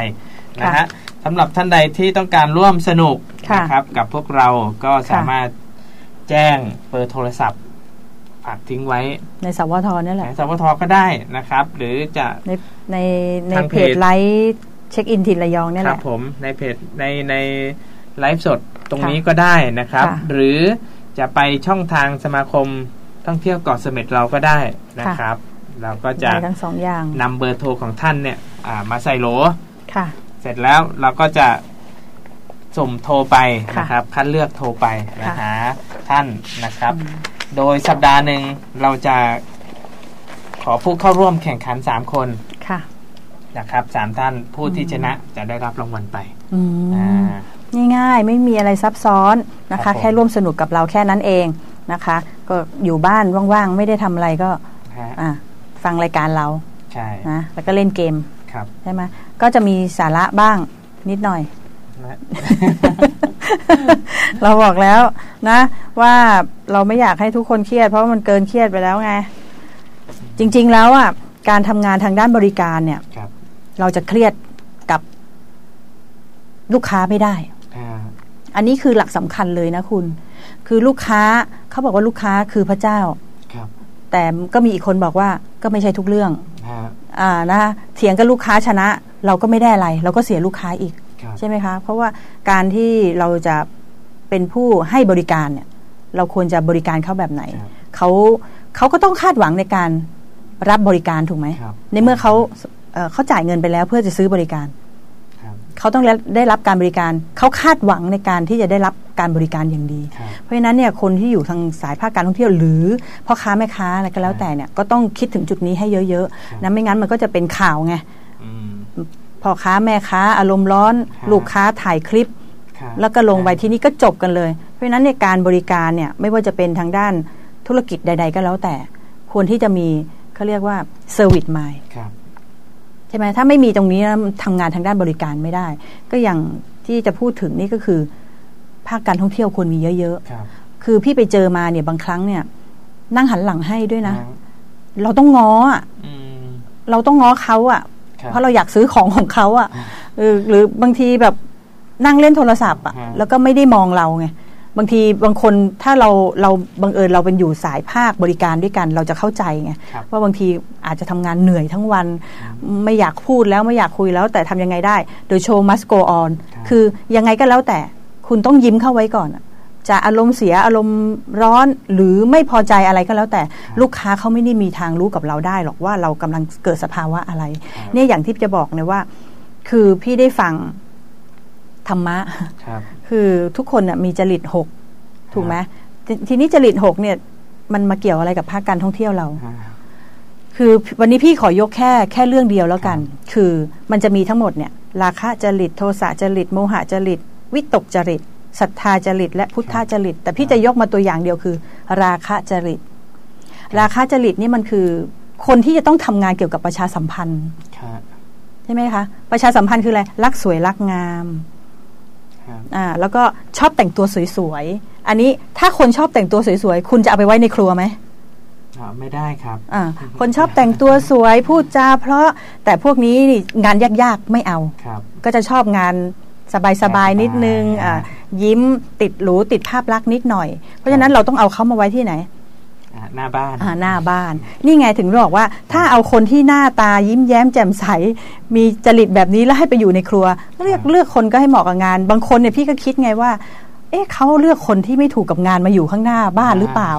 Speaker 2: นะ
Speaker 3: ค่ะ
Speaker 2: ฮะ สำหรับท่านใดที่ต้องการร่วมสนุก
Speaker 3: ค่ะ
Speaker 2: นะครับ กับพวกเราก็สามารถแจ้งเบอร์โทรศัพท์ฝากทิ้งไว้
Speaker 3: ในสวทนี่แห
Speaker 2: ใน
Speaker 3: ละ
Speaker 2: สวทก็ได้นะครับ หรือจะ
Speaker 3: ในในใน
Speaker 2: ทาง
Speaker 3: เพ
Speaker 2: เพ
Speaker 3: จ
Speaker 2: จ
Speaker 3: ไลฟ์เช็คอินทินระยองนี่
Speaker 2: ค
Speaker 3: แห
Speaker 2: รับ
Speaker 3: ละ
Speaker 2: ผมในเพจในในไลฟ์สดตรง
Speaker 3: ค่ะ
Speaker 2: นี้ก็ได้นะครับ
Speaker 3: ค่ะ
Speaker 2: หรือจะไปช่องทางสมาคมท่องเที่ยวเกาะเสม็ดเราก็ได้นะครับ เราก็จะ
Speaker 3: ได้ทั้งสองอย่าง
Speaker 2: นำเบอร์โทรของท่านเนี่ยอ่ามาใส่โหล
Speaker 3: ค่ะ
Speaker 2: เสร็จแล้วเราก็จะสุ่มโทรไป
Speaker 3: ค่ะ
Speaker 2: นะครับ คัดเลือกโทรไปนะ
Speaker 3: ค่ะ
Speaker 2: หาท่านนะครับ
Speaker 3: อืม
Speaker 2: โดยสัปดาห์หนึ่งเราจะขอผู้เข้าร่วมแข่งขัน3คน
Speaker 3: ค่ะ
Speaker 2: นะครับสามท่านผู้ที่ชนะจะได้รับรางวัลไป
Speaker 3: อืม
Speaker 2: อ่า
Speaker 3: ง่ายๆไม่มีอะไรซับซ้อนนะ
Speaker 2: ครั
Speaker 3: คะ
Speaker 2: บผม
Speaker 3: แค่ร่วมสนุกกับเราแค่นั้นเองนะคะ ก็อยู่บ้านว่างๆ ไม่ได้ทำอะไรก็
Speaker 2: ฮะ
Speaker 3: อะฟังรายการเรา
Speaker 2: ใช่
Speaker 3: นะแล้วก็เล่นเกม
Speaker 2: ครับ
Speaker 3: ใช่ไหมก็จะมีสาระบ้างนิดหน่อย
Speaker 2: นะ
Speaker 3: เราบอกแล้วนะ ว่าเราไม่อยากให้ทุกคนเครียด เพราะว่ามันเกินเครียดไปแล้วไง จริง ๆ แล้วอะการทำงานทางด้านบริการเนี่ย
Speaker 2: ครับ
Speaker 3: เราจะเครียดกับลูกค้าไม่ได้
Speaker 2: อ่า
Speaker 3: อันนี้คือหลักสำคัญเลยนะคุณ คือลูกค้าเขาบอกว่าลูกค้าคือพระเจ้า
Speaker 2: ครับ
Speaker 3: แต่ก็มีอีกคนบอกว่าก็ไม่ใช่ทุกเรื่อง
Speaker 2: ฮะ
Speaker 3: อ่านะคะเถียงกับลูกค้าชนะ เราก็ไม่ได้อะไร เราก็เสียลูกค้าอีก
Speaker 2: ครับ
Speaker 3: ใช่ไหมคะ เพราะว่าการที่เราจะเป็นผู้ให้บริการเนี่ยเราควรจะบริการเขาแบบไหน
Speaker 2: ครับ
Speaker 3: เขาเขาก็ต้องคาดหวังในการรับบริการถูกไหม
Speaker 2: ครับ
Speaker 3: ในเมื่อเขาเอ่อเขาจ่ายเงินไปแล้วเพื่อจะซื้อบริการ
Speaker 2: ครับ
Speaker 3: เขาต้องได้รับการบริการ เขาคาดหวังในการที่จะได้รับการบริการอย่างดี
Speaker 2: ครับ
Speaker 3: เพราะฉะนั้นเนี่ยคนที่อยู่ทางสายภาคการท่องเที่ยว หรือพ่อค้าแม่ค้าอะไรก็แล้วแต่เนี่ยก็ต้องคิดถึงจุดนี้ให้เยอะ
Speaker 2: ครับ
Speaker 3: ๆนะไม่งั้นมันก็จะเป็นข่าวไง
Speaker 2: อืม
Speaker 3: พ่อค้าแม่ค้าอารมณ์ร้อน
Speaker 2: ครับ
Speaker 3: ลูกค้าถ่ายคลิป
Speaker 2: ครับ
Speaker 3: แล้วก็ลงไปที่นี่ก็จบกันเลย เพราะฉะนั้นในยการบริการเนี่ยไม่ว่าจะเป็นทางด้านธุรกิจใด ๆ ก็แล้วแต่ ควรที่จะมีเขาเรียกว่าเซอร์วิสมาย
Speaker 2: ครับ
Speaker 3: ใช่ไหมถ้าไม่มีตรงนี้นะทำงานทางด้านบริการไม่ได้ ก็อย่างที่จะพูดถึงนี่ก็คือ ภาคการท่องเที่ยวควรมีเยอะ
Speaker 2: ครับ
Speaker 3: ๆคือพี่ไปเจอมาเนี่ยบางครั้งเนี่ย นั่งหันหลังให้ด้วยนะ
Speaker 2: ฮ
Speaker 3: เราต้องง้ออะ
Speaker 2: อืม
Speaker 3: เราต้องง้อเขาอะ
Speaker 2: ครับ
Speaker 3: เพราะเราอยากซื้อของของเขาอะเออหรือบางทีแบบนั่งเล่นโทรศัพท์อะ
Speaker 2: ฮะ
Speaker 3: แล้วก็ไม่ได้มองเราไง บางทีบางคนถ้าเราเราบังเอิญเราเป็นอยู่สายภาคบริการด้วยกันเราจะเข้าใจไง
Speaker 2: ครับ
Speaker 3: ว่าบางทีอาจจะทำงานเหนื่อยทั้งวัน ไม่อยากพูดแล้วไม่อยากคุยแล้วแต่ทำยังไงได้ โดยโชว์ must go on
Speaker 2: ครับ
Speaker 3: คือยังไงก็แล้วแต่คุณต้องยิ้มเข้าไว้ก่อนอะจะอารมณ์เสียอารมณ์ร้อนหรือไม่พอใจอะไรก็แล้วแต่ลูกค้าเขาไม่ได้มีทางรู้กับเราได้หรอกว่าเรากำลังเกิดสภาวะอะไร
Speaker 2: ครับ
Speaker 3: เนี่ยอย่างที่จะบอกเนี่ยว่า คือพี่ได้ฟัง ธรรมะ
Speaker 2: ครับ
Speaker 3: คือทุกคนน่ะมีจริตหกถูกไหมททีนี้จริตหกเนี่ยมันมาเกี่ยวอะไรกับภาคการท่องเที่ยวเรา
Speaker 2: ฮะ
Speaker 3: คือวันนี้พี่ขอยกแค่แค่เรื่องเดียวแล้วกัน คือมันจะมีทั้งหมดเนี่ย ราคะจริตโทสะจริตโมหะจริต วิตกจริตศรัทธาจริต และพุทธจริต แต่พี่จะยกมาตัวอย่างเดียวคือ ราคะจริต ราคะจริตนี่มันคือ คนที่จะต้องทำงานเกี่ยวกับประชาสัมพันธ์
Speaker 2: ครับ
Speaker 3: ใช่ไหมคะ ประชาสัมพันธ์คืออะไรรักสวยรักงาม
Speaker 2: ครับ
Speaker 3: อ่าแล้วก็ชอบแต่งตัวสวยๆ อันนี้ถ้าคนชอบแต่งตัวสวยๆ คุณจะเอาไปไว้ในครัวไหม
Speaker 2: อ่าไม่ได้ครับ
Speaker 3: อ่าคนชอบแต่งตัวสวยพูดจาเพราะแต่พวกนี้นี่งานยากๆไม่เอา
Speaker 2: ครับ
Speaker 3: ก็จะชอบงานสบายๆนิดนึงอ่า
Speaker 2: อ่า
Speaker 3: ยิ้มติดหรูติดภาพลักษณ์นิดหน่อย เพราะฉะนั้นเราต้องเอาเขามาไว้ที่ไหน
Speaker 2: อ่า หน้าบ้าน
Speaker 3: อ่าหน้าบ้าน นี่ไงถึงบอกว่าถ้าเอาคนที่หน้าตายิ้มแย้มแจ่มใส มีจริตแบบนี้แล้วให้ไปอยู่ในครัว เลือก
Speaker 2: ครับ
Speaker 3: เลือกคนก็ให้เหมาะกับงาน บางคนเนี่ยพี่ก็คิดไงว่า เอ๊ะเขาเลือกคนที่ไม่ถูกกับงานมาอยู่ข้างหน้าบ้านหรือเปล่า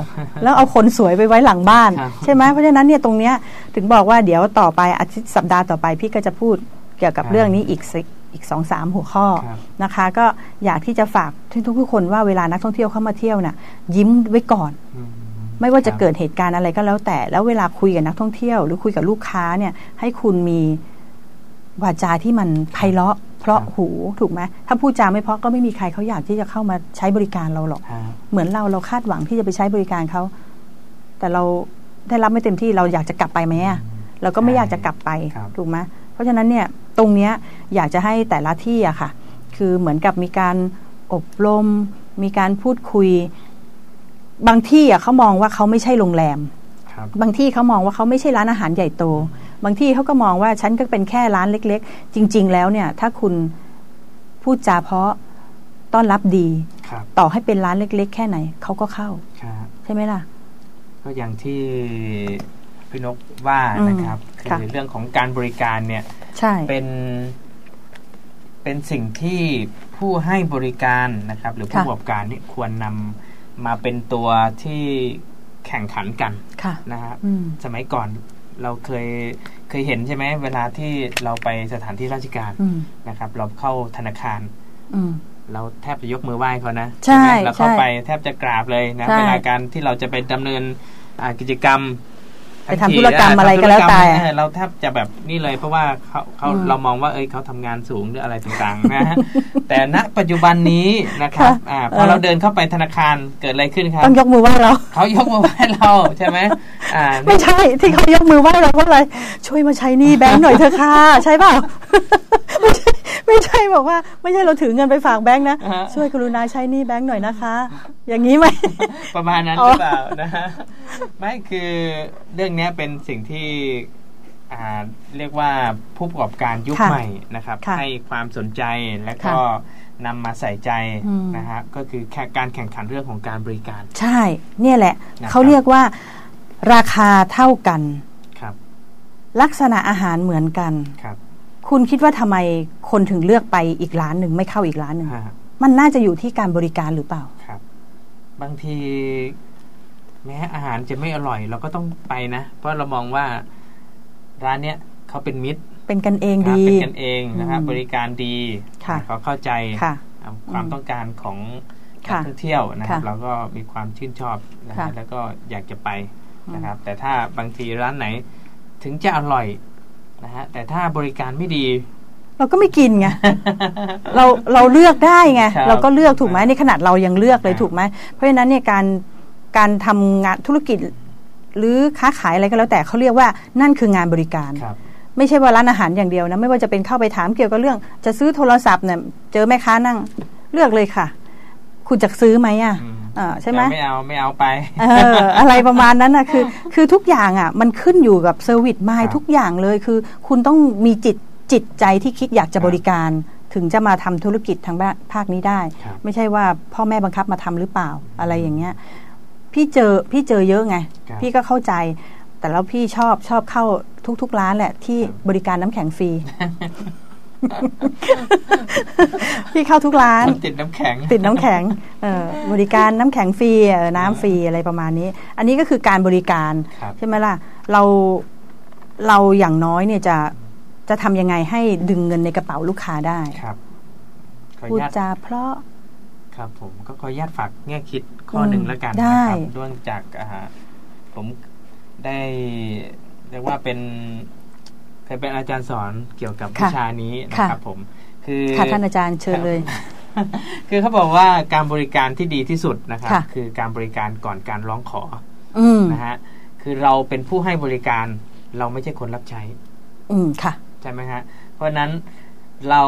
Speaker 3: แล้วเอาคนสวยไปไว้หลังบ้าน
Speaker 2: ครับ
Speaker 3: ใช่ไหมเพราะฉะนั้นเนี่ยตรงเนี้ยถึงบอกว่าเดี๋ยวต่อไปอาทิตย์สัปดาห์ต่อไปพี่ก็จะพูดเกี่ยวกับ
Speaker 2: ครับ
Speaker 3: เรื่องนี้อีกสิอีกสองสามหัวข้อ
Speaker 2: ครับ
Speaker 3: นะคะ ก็อยากที่จะฝากทุกๆคนว่าเวลานักท่องเที่ยวเข้ามาเที่ยวน่ะยิ้มไว้ก่อน
Speaker 2: อืม
Speaker 3: ไม่ว่าจะ
Speaker 2: ครับ
Speaker 3: เกิดเหตุการณ์อะไรก็แล้วแต่ แล้วเวลาคุยกับนักท่องเที่ยว หรือคุยกับลูกค้าเนี่ย ให้คุณมีวาจาที่มันไพเราะ เพราะ
Speaker 2: ครับ
Speaker 3: หูถูกไหมถ้าพูดจาไม่เพราะก็ไม่มีใครเขาอยากที่จะเข้ามาใช้บริการเราหรอก
Speaker 2: ฮะ
Speaker 3: เหมือนเราเราคาดหวังที่จะไปใช้บริการเขา แต่เราได้รับไม่เต็มที่เราอยากจะกลับไปไหมอะเราก็ไม่อยากจะกลับไป
Speaker 2: ครับ
Speaker 3: ถูกไหมเพราะฉะนั้นเนี่ยตรงเนี้ยอยากจะให้แต่ละที่อะค่ะ คือเหมือนกับมีการอบรม มีการพูดคุย บางที่อะเขามองว่าเขาไม่ใช่โรงแรม
Speaker 2: ครับ
Speaker 3: บางที่เขามองว่าเขาไม่ใช่ร้านอาหารใหญ่โต บางที่เขาก็มองว่าฉันก็เป็นแค่ร้านเล็ก ๆ จริง ๆ แล้วเนี่ย ถ้าคุณพูดจาเพราะต้อนรับดี
Speaker 2: ครับ
Speaker 3: ต่อให้เป็นร้านเล็ก ๆ แค่ไหนเขาก็เข้า
Speaker 2: ครับ
Speaker 3: ใช่ไหมล่ะ
Speaker 2: ก็อย่างที่พี่นกว่านะครับ
Speaker 3: อืม
Speaker 2: คื
Speaker 3: ค่ะ
Speaker 2: อเรื่องของการบริการเนี่ย
Speaker 3: ใช่
Speaker 2: เป็นเป็นสิ่งที่ผู้ให้บริการนะครับ หรือผู้ประกอบการนี่ควรนำ มาเป็นตัวที่แข่งขันกัน
Speaker 3: ค่ะ
Speaker 2: นะฮะ
Speaker 3: อืม
Speaker 2: สมัยก่อนเราเคยเคยเห็นใช่ไหมเวลาที่เราไปสถานที่ราชการ
Speaker 3: อืม
Speaker 2: นะครับ เราเข้าธนาคาร
Speaker 3: อืม
Speaker 2: เราแทบจะยกมือไหว้เขานะ
Speaker 3: ใช่
Speaker 2: ไหมเราเข้า
Speaker 3: ใช่
Speaker 2: ไปแทบจะกราบเลยนะ
Speaker 3: ใช่
Speaker 2: เวลาการที่เราจะไปดำเนินอ่ากิจกรรม
Speaker 3: ไปทำธุรกรรมอะไรก็แล้วแต่
Speaker 2: ทำธุรกรรมเนี่ยเราแทบจะแบบนี่เลยเพราะว่าเขาเขา
Speaker 3: อืม
Speaker 2: เรามองว่าเอ้ยเขาทำงานสูงหรืออะไรต่างๆนะฮะแต่ณปัจจุบันนี้นะครับ
Speaker 3: ค่ะ
Speaker 2: อ่าพ
Speaker 3: เอ
Speaker 2: อ
Speaker 3: อ
Speaker 2: เราเดินเข้าไปธนาคารเกิดอะไรขึ้นครับ
Speaker 3: ต้องยกมือไหว้เรา
Speaker 2: เขายกมือไหว้เราใช่ไหมอ่า
Speaker 3: ไม่ใช่ที่เขายกมือไหว้เราเพราะอะไรช่วยมาใช้หนี่แบงค์หน่อยเถอะค่ะใช่เปล่า ไม่ใช่ไม่ใช่บอกว่า ไม่ใช่เราถือเงินไปฝากแบงค์นะ
Speaker 2: ฮะ
Speaker 3: ช่วยกรุณาใช้หนี่แบงค์หน่อยนะคะ อย่างนี้ไหม
Speaker 2: ประมาณนั้น
Speaker 3: อ๋
Speaker 2: ห
Speaker 3: อ
Speaker 2: รือเปล่านะฮะไม่คือเรื่องเนี้ยเป็นสิ่งที่อ่าเรียกว่าผู้ประกอบการยุค
Speaker 3: ค่ะ
Speaker 2: ใหม่นะครับ
Speaker 3: ค่ะ
Speaker 2: ให้ความสนใจและก็
Speaker 3: ค่ะ
Speaker 2: นำมาใส่ใจ
Speaker 3: อืม
Speaker 2: นะฮะก็คือแค่การแข่งขันเรื่องของการบริการ
Speaker 3: ใช่ เนี่ยแหละ
Speaker 2: นะครับ
Speaker 3: เขาเรียกว่าราคาเท่ากัน
Speaker 2: ครับ
Speaker 3: ลักษณะอาหารเหมือนกัน
Speaker 2: ครับ
Speaker 3: คุณคิดว่าทำไมคนถึงเลือกไปอีกร้านหนึ่งไม่เข้าอีกร้านหนึ่ง
Speaker 2: ฮะ
Speaker 3: มันน่าจะอยู่ที่การบริการหรือเปล่า
Speaker 2: ครับ บางทีแม้อาหารจะไม่อร่อย เราก็ต้องไปนะ เพราะเรามองว่าร้านเนี้ยเขาเป็นมิตร
Speaker 3: เป็นกันเอง
Speaker 2: ครับ
Speaker 3: ดี
Speaker 2: เป็นกันเองนะครับ
Speaker 3: อืม
Speaker 2: บริการดี
Speaker 3: ค่ะ
Speaker 2: เขาเข้าใจ
Speaker 3: ค่ะ
Speaker 2: อ่าความต้องการของนัก
Speaker 3: ค่ะ
Speaker 2: ท่องเที่ยวนะครับ
Speaker 3: ค่ะ
Speaker 2: เราก็มีความชื่นชอบนะฮะ
Speaker 3: ค่ะ
Speaker 2: แล้วก็อยากจะไปนะครับ แต่ถ้าบางทีร้านไหนถึงจะอร่อย นะฮะแต่ถ้าบริการไม่ดี
Speaker 3: เราก็ไม่กินไงเราเราเลือกได้ไง
Speaker 2: ครับ
Speaker 3: เราก็เลือกถูกไหมในขนาดเรายังเลือกเลย
Speaker 2: ครับ
Speaker 3: ถูกไหมเพราะฉะนั้นเนี่ยการการทำงานธุรกิจ หรือค้าขายอะไรก็แล้วแต่เขาเรียกว่านั่นคืองานบริการ
Speaker 2: ครับ
Speaker 3: ไม่ใช่ว่าร้านอาหารอย่างเดียวนะไม่ว่าจะเป็นเข้าไปถามเกี่ยวกับเรื่อง จะซื้อโทรศัพท์เนี่ยเจอแม่ค้านั่งเลือกเลยค่ะ คุณจะซื้อไหมอะ
Speaker 2: อืม
Speaker 3: อ่าใช่ไหม
Speaker 2: แต่ไม่เอาไม่เอาไป
Speaker 3: เอออะไรประมาณนั้นนะคือ คือทุกอย่างอะ มันขึ้นอยู่กับ service mind
Speaker 2: ครับ
Speaker 3: ทุกอย่างเลยคือ คุณต้องมีจิตจิตใจที่คิดอยากจะ
Speaker 2: ครับ
Speaker 3: บริการ ถึงจะมาทำธุรกิจทางบ้านภาคนี้ได้
Speaker 2: ครับ
Speaker 3: ไม่ใช่ว่าพ่อแม่บังคับมาทำหรือเปล่าอะไรอย่างเงี้ยพี่เจอพี่เจอเยอะไง
Speaker 2: ครับ
Speaker 3: พี่ก็เข้าใจ แต่แล้วพี่ชอบชอบเข้าทุกๆร้านแหละที่
Speaker 2: ครับ
Speaker 3: บริการน้ำแข็งฟรี พี่เข้าทุกร้าน
Speaker 2: คนติดน้ำแข็ง
Speaker 3: ติดน้ำแข็งเออบริการน้ำแข็งฟรีเออน้ำฟรีอะไรประมาณนี้ อันนี้ก็คือการบริการ
Speaker 2: ครับ
Speaker 3: ใช่ไหมล่ะ เราเราอย่างน้อยเนี่ยจะจะทำยังไงให้ดึงเงินในกระเป๋าลูกค้าได้
Speaker 2: ครับขออ
Speaker 3: พู
Speaker 2: นุ
Speaker 3: ด
Speaker 2: ญาต
Speaker 3: จาเพราะ
Speaker 2: ครับผมก็ขออนุญาตฝากแง่คิดข้อ
Speaker 3: อืม
Speaker 2: หนึ่งแล้วกัน
Speaker 3: ได้
Speaker 2: นะครับเนื่องจากอ่าผมได้เรียกว่าเป็น เคยเป็นอาจารย์สอนเกี่ยวกับวิชานี้นะครับผม คือ
Speaker 3: ค่ะท่านอาจารย์เชิญเลย
Speaker 2: คือเขาบอกว่าการบริการที่ดีที่สุดนะครับ
Speaker 3: ค่ะ
Speaker 2: คือการบริการก่อนการร้องขอ
Speaker 3: อืม
Speaker 2: นะฮะคือเราเป็นผู้ให้บริการเราไม่ใช่คนรับใช้
Speaker 3: อืมค่ะ
Speaker 2: ใช่ไหมฮะเพราะฉะนั้นเรา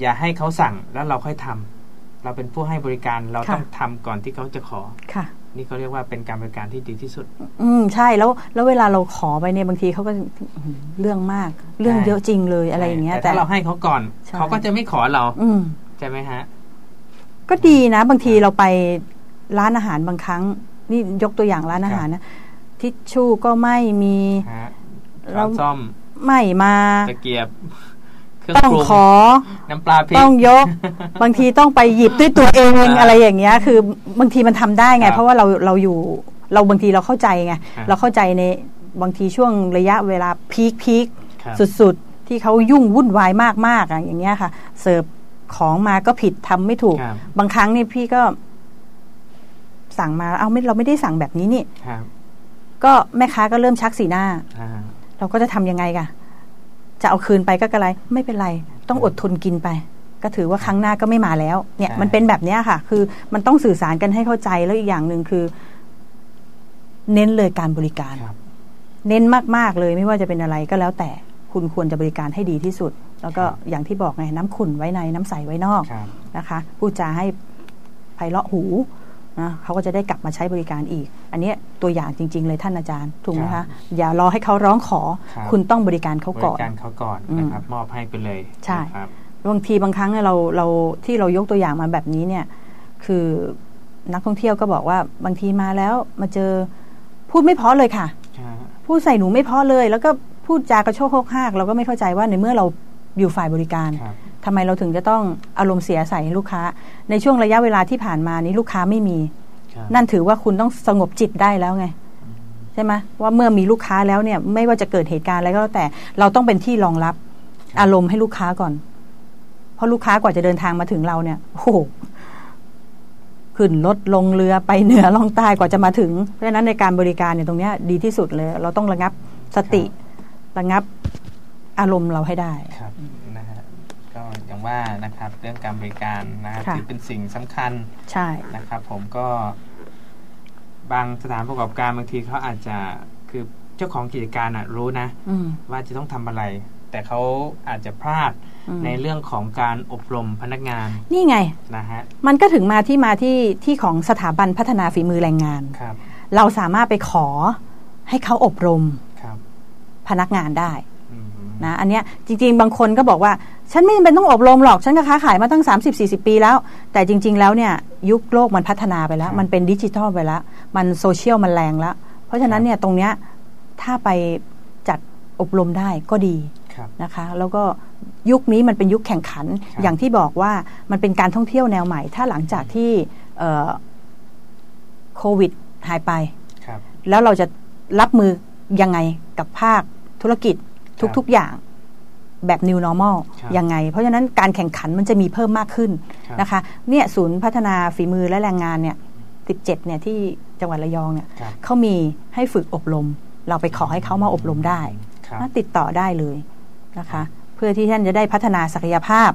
Speaker 2: อย่าให้เขาสั่งแล้วเราค่อยทำเราเป็นผู้ให้บริการเรา
Speaker 3: ค่ะ
Speaker 2: ต้องทำก่อนที่เขาจะขอ
Speaker 3: ค่ะ
Speaker 2: นี่เขาเรียกว่าเป็นการบริการที่ดีที่สุด
Speaker 3: อืมใช่แล้วแล้วเวลาเราขอไปเนี่ยบางทีเขาก็อื้อหือเรื่องมาก เรื่อง
Speaker 2: ใช่
Speaker 3: เยอะจริงเลยอะไรอย่างเงี้ย
Speaker 2: แต่ถ้าเราให้เขาก่อน
Speaker 3: ใช่
Speaker 2: เขาก็จะไม่ขอเรา
Speaker 3: อืม
Speaker 2: ใช่ไหมฮะ
Speaker 3: ก็ดีนะ บางทีเราไปร้านอาหารบางครั้ง นี่ยกตัวอย่างร้านอาหารนะทิชชู่ก็ไม่มี
Speaker 2: ฮะ
Speaker 3: แล้
Speaker 2: ช้อ
Speaker 3: ว
Speaker 2: นซ่อม
Speaker 3: ไม่มา
Speaker 2: ตะเกียบเครื่อง
Speaker 3: ต้อง
Speaker 2: ปรุง
Speaker 3: ขอ
Speaker 2: น้ำปลาพริก
Speaker 3: ต้องยก บางทีต้องไปหยิบด้วยตัวเอง
Speaker 2: อ่า
Speaker 3: อะไรอย่างเงี้ย คือบางทีมันทำได้ไง
Speaker 2: ครับ
Speaker 3: เพราะว่าเราเราอยู่เราบางทีเราเข้าใจไง
Speaker 2: ครับ
Speaker 3: เราเข้าใจในบางทีช่วงระยะเวลาพีคพีค
Speaker 2: ครับ
Speaker 3: สุดๆ ที่เขายุ่งวุ่นวายมากๆอะอย่างเงี้ยค่ะ เสิร์ฟของมาก็ผิดทำไม่ถูก
Speaker 2: ครับ
Speaker 3: บางครั้งนี่พี่ก็ สั่งมาเอาไม่เราไม่ได้สั่งแบบนี้นี่
Speaker 2: ครับ
Speaker 3: ก็แม่ค้าก็เริ่มชักสีหน้า
Speaker 2: อ่า
Speaker 3: เราก็จะทำยังไงกะ จะเอาคืนไปก็กระไรไม่เป็นไร ต้องอดทนกินไป ก็ถือว่าครั้งหน้าก็ไม่มาแล้วเนี่ย
Speaker 2: ใช่
Speaker 3: มันเป็นแบบเนี้ยค่ะ คือมันต้องสื่อสารกันให้เข้าใจแล้วอีกอย่างหนึ่งคือ เน้นเลยการบริการ
Speaker 2: ครับ
Speaker 3: เน้นมาก ๆ เลยไม่ว่าจะเป็นอะไรก็แล้วแต่คุณควรจะบริการให้ดีที่สุด แล้วก็
Speaker 2: ครับ
Speaker 3: อย่างที่บอกไงน้ำขุ่นไว้ในน้ำใสไว้นอก
Speaker 2: ครับ
Speaker 3: นะคะพูดจาให้ไพเราะหู นะเขาก็จะได้กลับมาใช้บริการอีก อันเนี้ยตัวอย่างจริง ๆ เลยท่านอาจารย์ถูกไหม
Speaker 2: ครั
Speaker 3: คะ
Speaker 2: บ
Speaker 3: อย่ารอให้เขาร้องขอ
Speaker 2: ครับ
Speaker 3: คุณต้องบริการเขา
Speaker 2: บ
Speaker 3: ก่
Speaker 2: ริ
Speaker 3: อน
Speaker 2: การเขาก่อน
Speaker 3: อืม
Speaker 2: นะครับมอบให้ไปเลย
Speaker 3: ใช่
Speaker 2: นะครับ
Speaker 3: บางทีบางครั้งเนี่ยเราเราที่เรายกตัวอย่างมาแบบนี้เนี่ย คือนักท่องเที่ยวก็บอกว่าบางทีมาแล้วมาเจอพูดไม่เพราะเลยค่ะ
Speaker 2: ครับ
Speaker 3: พูดใส่หนูไม่เพราะเลย แล้วก็พูดจากระโชกโฮกฮากเราก็ไม่เข้าใจว่าในเมื่อเราอยู่ฝ่ายบริการ
Speaker 2: ครับ
Speaker 3: ทำไมเราถึงจะต้องอารมณ์เสียใส่ให้ลูกค้า ในช่วงระยะเวลาที่ผ่านมานี้ลูกค้าไม่มี
Speaker 2: ครับ
Speaker 3: นั่นถือว่าคุณต้องสงบจิตได้แล้วไงใช่ไหมว่าเมื่อมีลูกค้าแล้วเนี่ยไม่ว่าจะเกิดเหตุการณ์อะไรก็แล้วแต่เราต้องเป็นที่รองรับอารมณ์ให้ลูกค้าก่อน เพราะลูกค้ากว่าจะเดินทางมาถึงเราเนี่ยโอ้โหขึ้นรถลงเรือไปเหนือล่องใต้กว่าจะมาถึง เพราะฉะนั้นในการบริการเนี่ยตรงเนี้ยดีที่สุดเลย เราต้องระงับสติ ระงับอารมณ์เราให้ได้
Speaker 2: ครับนะฮะก็อย่าง ว่านะครับเรื่องการบริการนะครับ
Speaker 3: ค่ะ
Speaker 2: ถือเป็นสิ่งสำคัญ
Speaker 3: ใช่
Speaker 2: นะครับ ผมก็บางสถานประกอบการบางทีเขาอาจจะคือเจ้าของกิจการอะรู้นะ
Speaker 3: อืม
Speaker 2: ว่าจะต้องทำอะไรแต่แต่เขาอาจจะพลาด
Speaker 3: อืม
Speaker 2: ในเรื่องของการอบรมพนักงาน
Speaker 3: นี่ไง
Speaker 2: นะฮะ
Speaker 3: มันก็ถึงมาที่มาที่ที่ของสถาบันพัฒนาฝีมือแรงงาน
Speaker 2: ครับ
Speaker 3: เราสามารถไปขอให้เขาอบรม
Speaker 2: ครับ
Speaker 3: พนักงานได้
Speaker 2: อืม
Speaker 3: นะ อันเนี้ยจริง ๆ บางคนก็บอกว่า ฉันไม่จำเป็นต้องอบรมหรอก ฉันก็ค้าขายมาตั้ง 30-40 ปีแล้ว แต่จริง ๆ แล้วเนี่ยยุคโลกมันพัฒนาไปแล้ว มันเป็นดิจิทัลไปแล้ว มันโซเชียลมันแรงแล้ว เพราะฉะนั้นเนี่ยตรงเนี้ยถ้าไปจัดอบรมได้ก็ดี
Speaker 2: ครับ
Speaker 3: นะคะ แล้วก็ยุคนี้มันเป็นยุคแข่งขัน
Speaker 2: ครับ
Speaker 3: อย่างที่บอกว่ามันเป็นการท่องเที่ยวแนวใหม่ ถ้าหลังจากที่เอ่อโควิดหายไป
Speaker 2: ครับ
Speaker 3: แล้วเราจะรับมือยังไงกับภาคธุรกิจ
Speaker 2: ครับ
Speaker 3: ทุกๆอย่าง แบบ new normal
Speaker 2: ครับ
Speaker 3: ยังไง เพราะฉะนั้นการแข่งขันมันจะมีเพิ่มมากขึ้น
Speaker 2: ครับ
Speaker 3: นะคะเนี่ยศูนย์พัฒนาฝีมือและแรงงานเนี่ย17เนี่ยที่จังหวัดระยองเนี่ย
Speaker 2: ครับ
Speaker 3: เขามีให้ฝึกอบรม เราไปขอให้เขามาอบรมได้
Speaker 2: ครับ
Speaker 3: นะติดต่อได้เลยนะคะ เพื่อที่ท่านจะได้พัฒนาศักยภาพ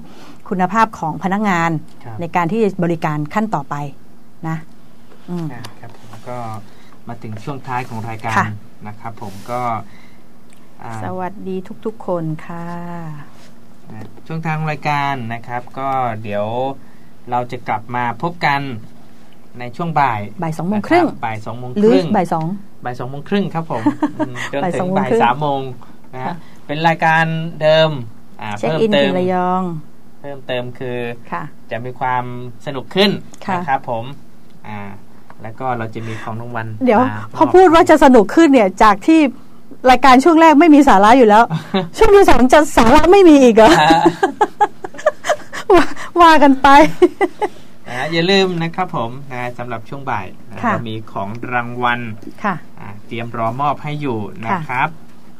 Speaker 3: คุณภาพของพนักงาน
Speaker 2: ครับ
Speaker 3: ในการที่จะบริการขั้นต่อไปนะอืม
Speaker 2: อ่าครับผมก็มาถึงช่วงท้ายของรายการ
Speaker 3: ค่ะ
Speaker 2: นะครับ ผมก็อ่า
Speaker 3: สวัสดีทุกๆคนค่ะ
Speaker 2: นะช่วงทางรายการนะครับ ก็เดี๋ยวเราจะกลับมาพบกันในช่วงบ่าย
Speaker 3: บ่ายสองโมงครึ่ง
Speaker 2: นะบบ่ายสองโมง
Speaker 3: ห
Speaker 2: ค
Speaker 3: รือ
Speaker 2: รึ่ง
Speaker 3: บ่ายสอง
Speaker 2: บ่ายสองโมงครึ่งครับผมอืมจน
Speaker 3: บ่าย
Speaker 2: ถึ
Speaker 3: สอง
Speaker 2: ง
Speaker 3: โมง
Speaker 2: บ่าย
Speaker 3: ครึ่ง
Speaker 2: สามโมงนะฮะ
Speaker 3: ค่ะ
Speaker 2: เป็นรายการเดิมอ่า
Speaker 3: เช็ค
Speaker 2: เพิ่ม
Speaker 3: อิน
Speaker 2: เติ
Speaker 3: ถึ
Speaker 2: ม
Speaker 3: งระยอง
Speaker 2: เพิ่มเติมคือ
Speaker 3: ค่ะ
Speaker 2: จะมีความสนุกขึ้น
Speaker 3: ค่ะ
Speaker 2: นะครับผมอ่าแล้วก็เราจะมีของรางวัล
Speaker 3: เดี๋ยว
Speaker 2: มา
Speaker 3: พอพูดว่าจะสนุกขึ้นเนี่ยจากที่ รายการช่วงแรกไม่มีสาระอยู่แล้ว ช่วงที่สองจะสาระไม่มีอีกเหรอ
Speaker 2: อ่า
Speaker 3: ว่าว่ากันไป
Speaker 2: นะอย่าลืมนะครับผมนะสำหรับช่วงบ่ายนะ
Speaker 3: ค่ะ
Speaker 2: เรามีของรางวัล
Speaker 3: ค่ะ
Speaker 2: อ่าเตรียมรอมอบให้อยู่นะครับ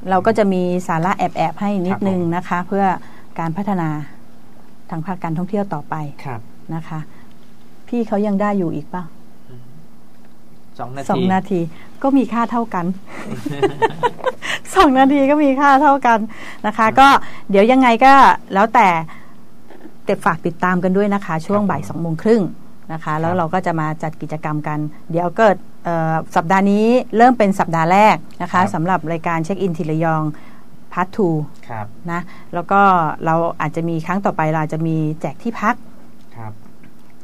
Speaker 3: เราก็จะมีสาระแอบๆให้นิด
Speaker 2: ครับผม
Speaker 3: นึงนะคะ เพื่อการพัฒนาทางภาคการท่องเที่ยวต่อไป
Speaker 2: ครับ
Speaker 3: นะคะ พี่เขายังได้อยู่อีกเปล่า
Speaker 2: สองนา
Speaker 3: สอง
Speaker 2: ที
Speaker 3: นาทีก็มีค่าเท่ากันสองนาทีก็มีค่าเท่ากันนะคะ ก็เดี๋ยวยังไงก็แล้วแต่เต็ฝากติดตามกันด้วยนะคะ ช่วง
Speaker 2: ครับ
Speaker 3: บ่ายสองโมงครึ่งนะคะ แล้วเราก็จะมาจัดกิจกรรมกัน เดี๋ยวเกิดเอ่อสัปดาห์นี้เริ่มเป็นสัปดาห์แรกนะคะสำหรับรายการเช็คอินถิ่นระยอง part two
Speaker 2: ครับ
Speaker 3: นะแล้วก็เราอาจจะมีครั้งต่อไปเราอาจจะมีแจกที่พัก
Speaker 2: ครับ
Speaker 3: แ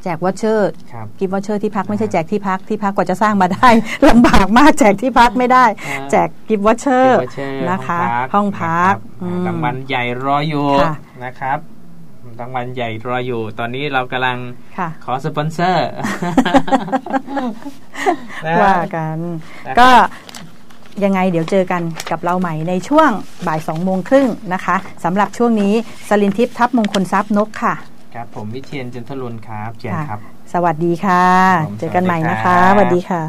Speaker 3: จก voucher
Speaker 2: ครับ
Speaker 3: gift voucher ที่พักไม่ใช่
Speaker 2: อ่า
Speaker 3: แจกที่พักที่พักกว่าจะสร้างมาได้ลำบากมากแจกที่พักไม่ได้
Speaker 2: อ่า
Speaker 3: แจก
Speaker 2: gift voucher gift voucher
Speaker 3: นะคะ
Speaker 2: ห้
Speaker 3: ห้
Speaker 2: อ
Speaker 3: องง
Speaker 2: พั
Speaker 3: พั
Speaker 2: ก
Speaker 3: ก
Speaker 2: นะครับ
Speaker 3: อืม
Speaker 2: รางวัลใหญ่รออยู่
Speaker 3: ค่ะ
Speaker 2: นะครับรางวัลใหญ่รออยู่ ตอนนี้เรากำลัง
Speaker 3: ค่ะ
Speaker 2: ขอสปอนเซอร์นะ
Speaker 3: ว่ากัน
Speaker 2: นะครับ
Speaker 3: ก็ยังไงเดี๋ยวเจอกันกับเราใหม่ในช่วงบ่ายสองโมงครึ่งนะคะสำหรับช่วงนี้สลินทิพย์ทับมงคลทรัพย์นกค่ะ
Speaker 2: ครับผมวิเชียนจันทรุนครับเชียน
Speaker 3: ค่ะ
Speaker 2: ครับ
Speaker 3: สวัสดีค่ะ
Speaker 2: ผม
Speaker 3: เจอกันใหม่นะคะ
Speaker 2: ส
Speaker 3: ส
Speaker 2: วั
Speaker 3: วั
Speaker 2: ส
Speaker 3: ส
Speaker 2: ดี
Speaker 3: ดี
Speaker 2: ครับ
Speaker 3: ค่ะ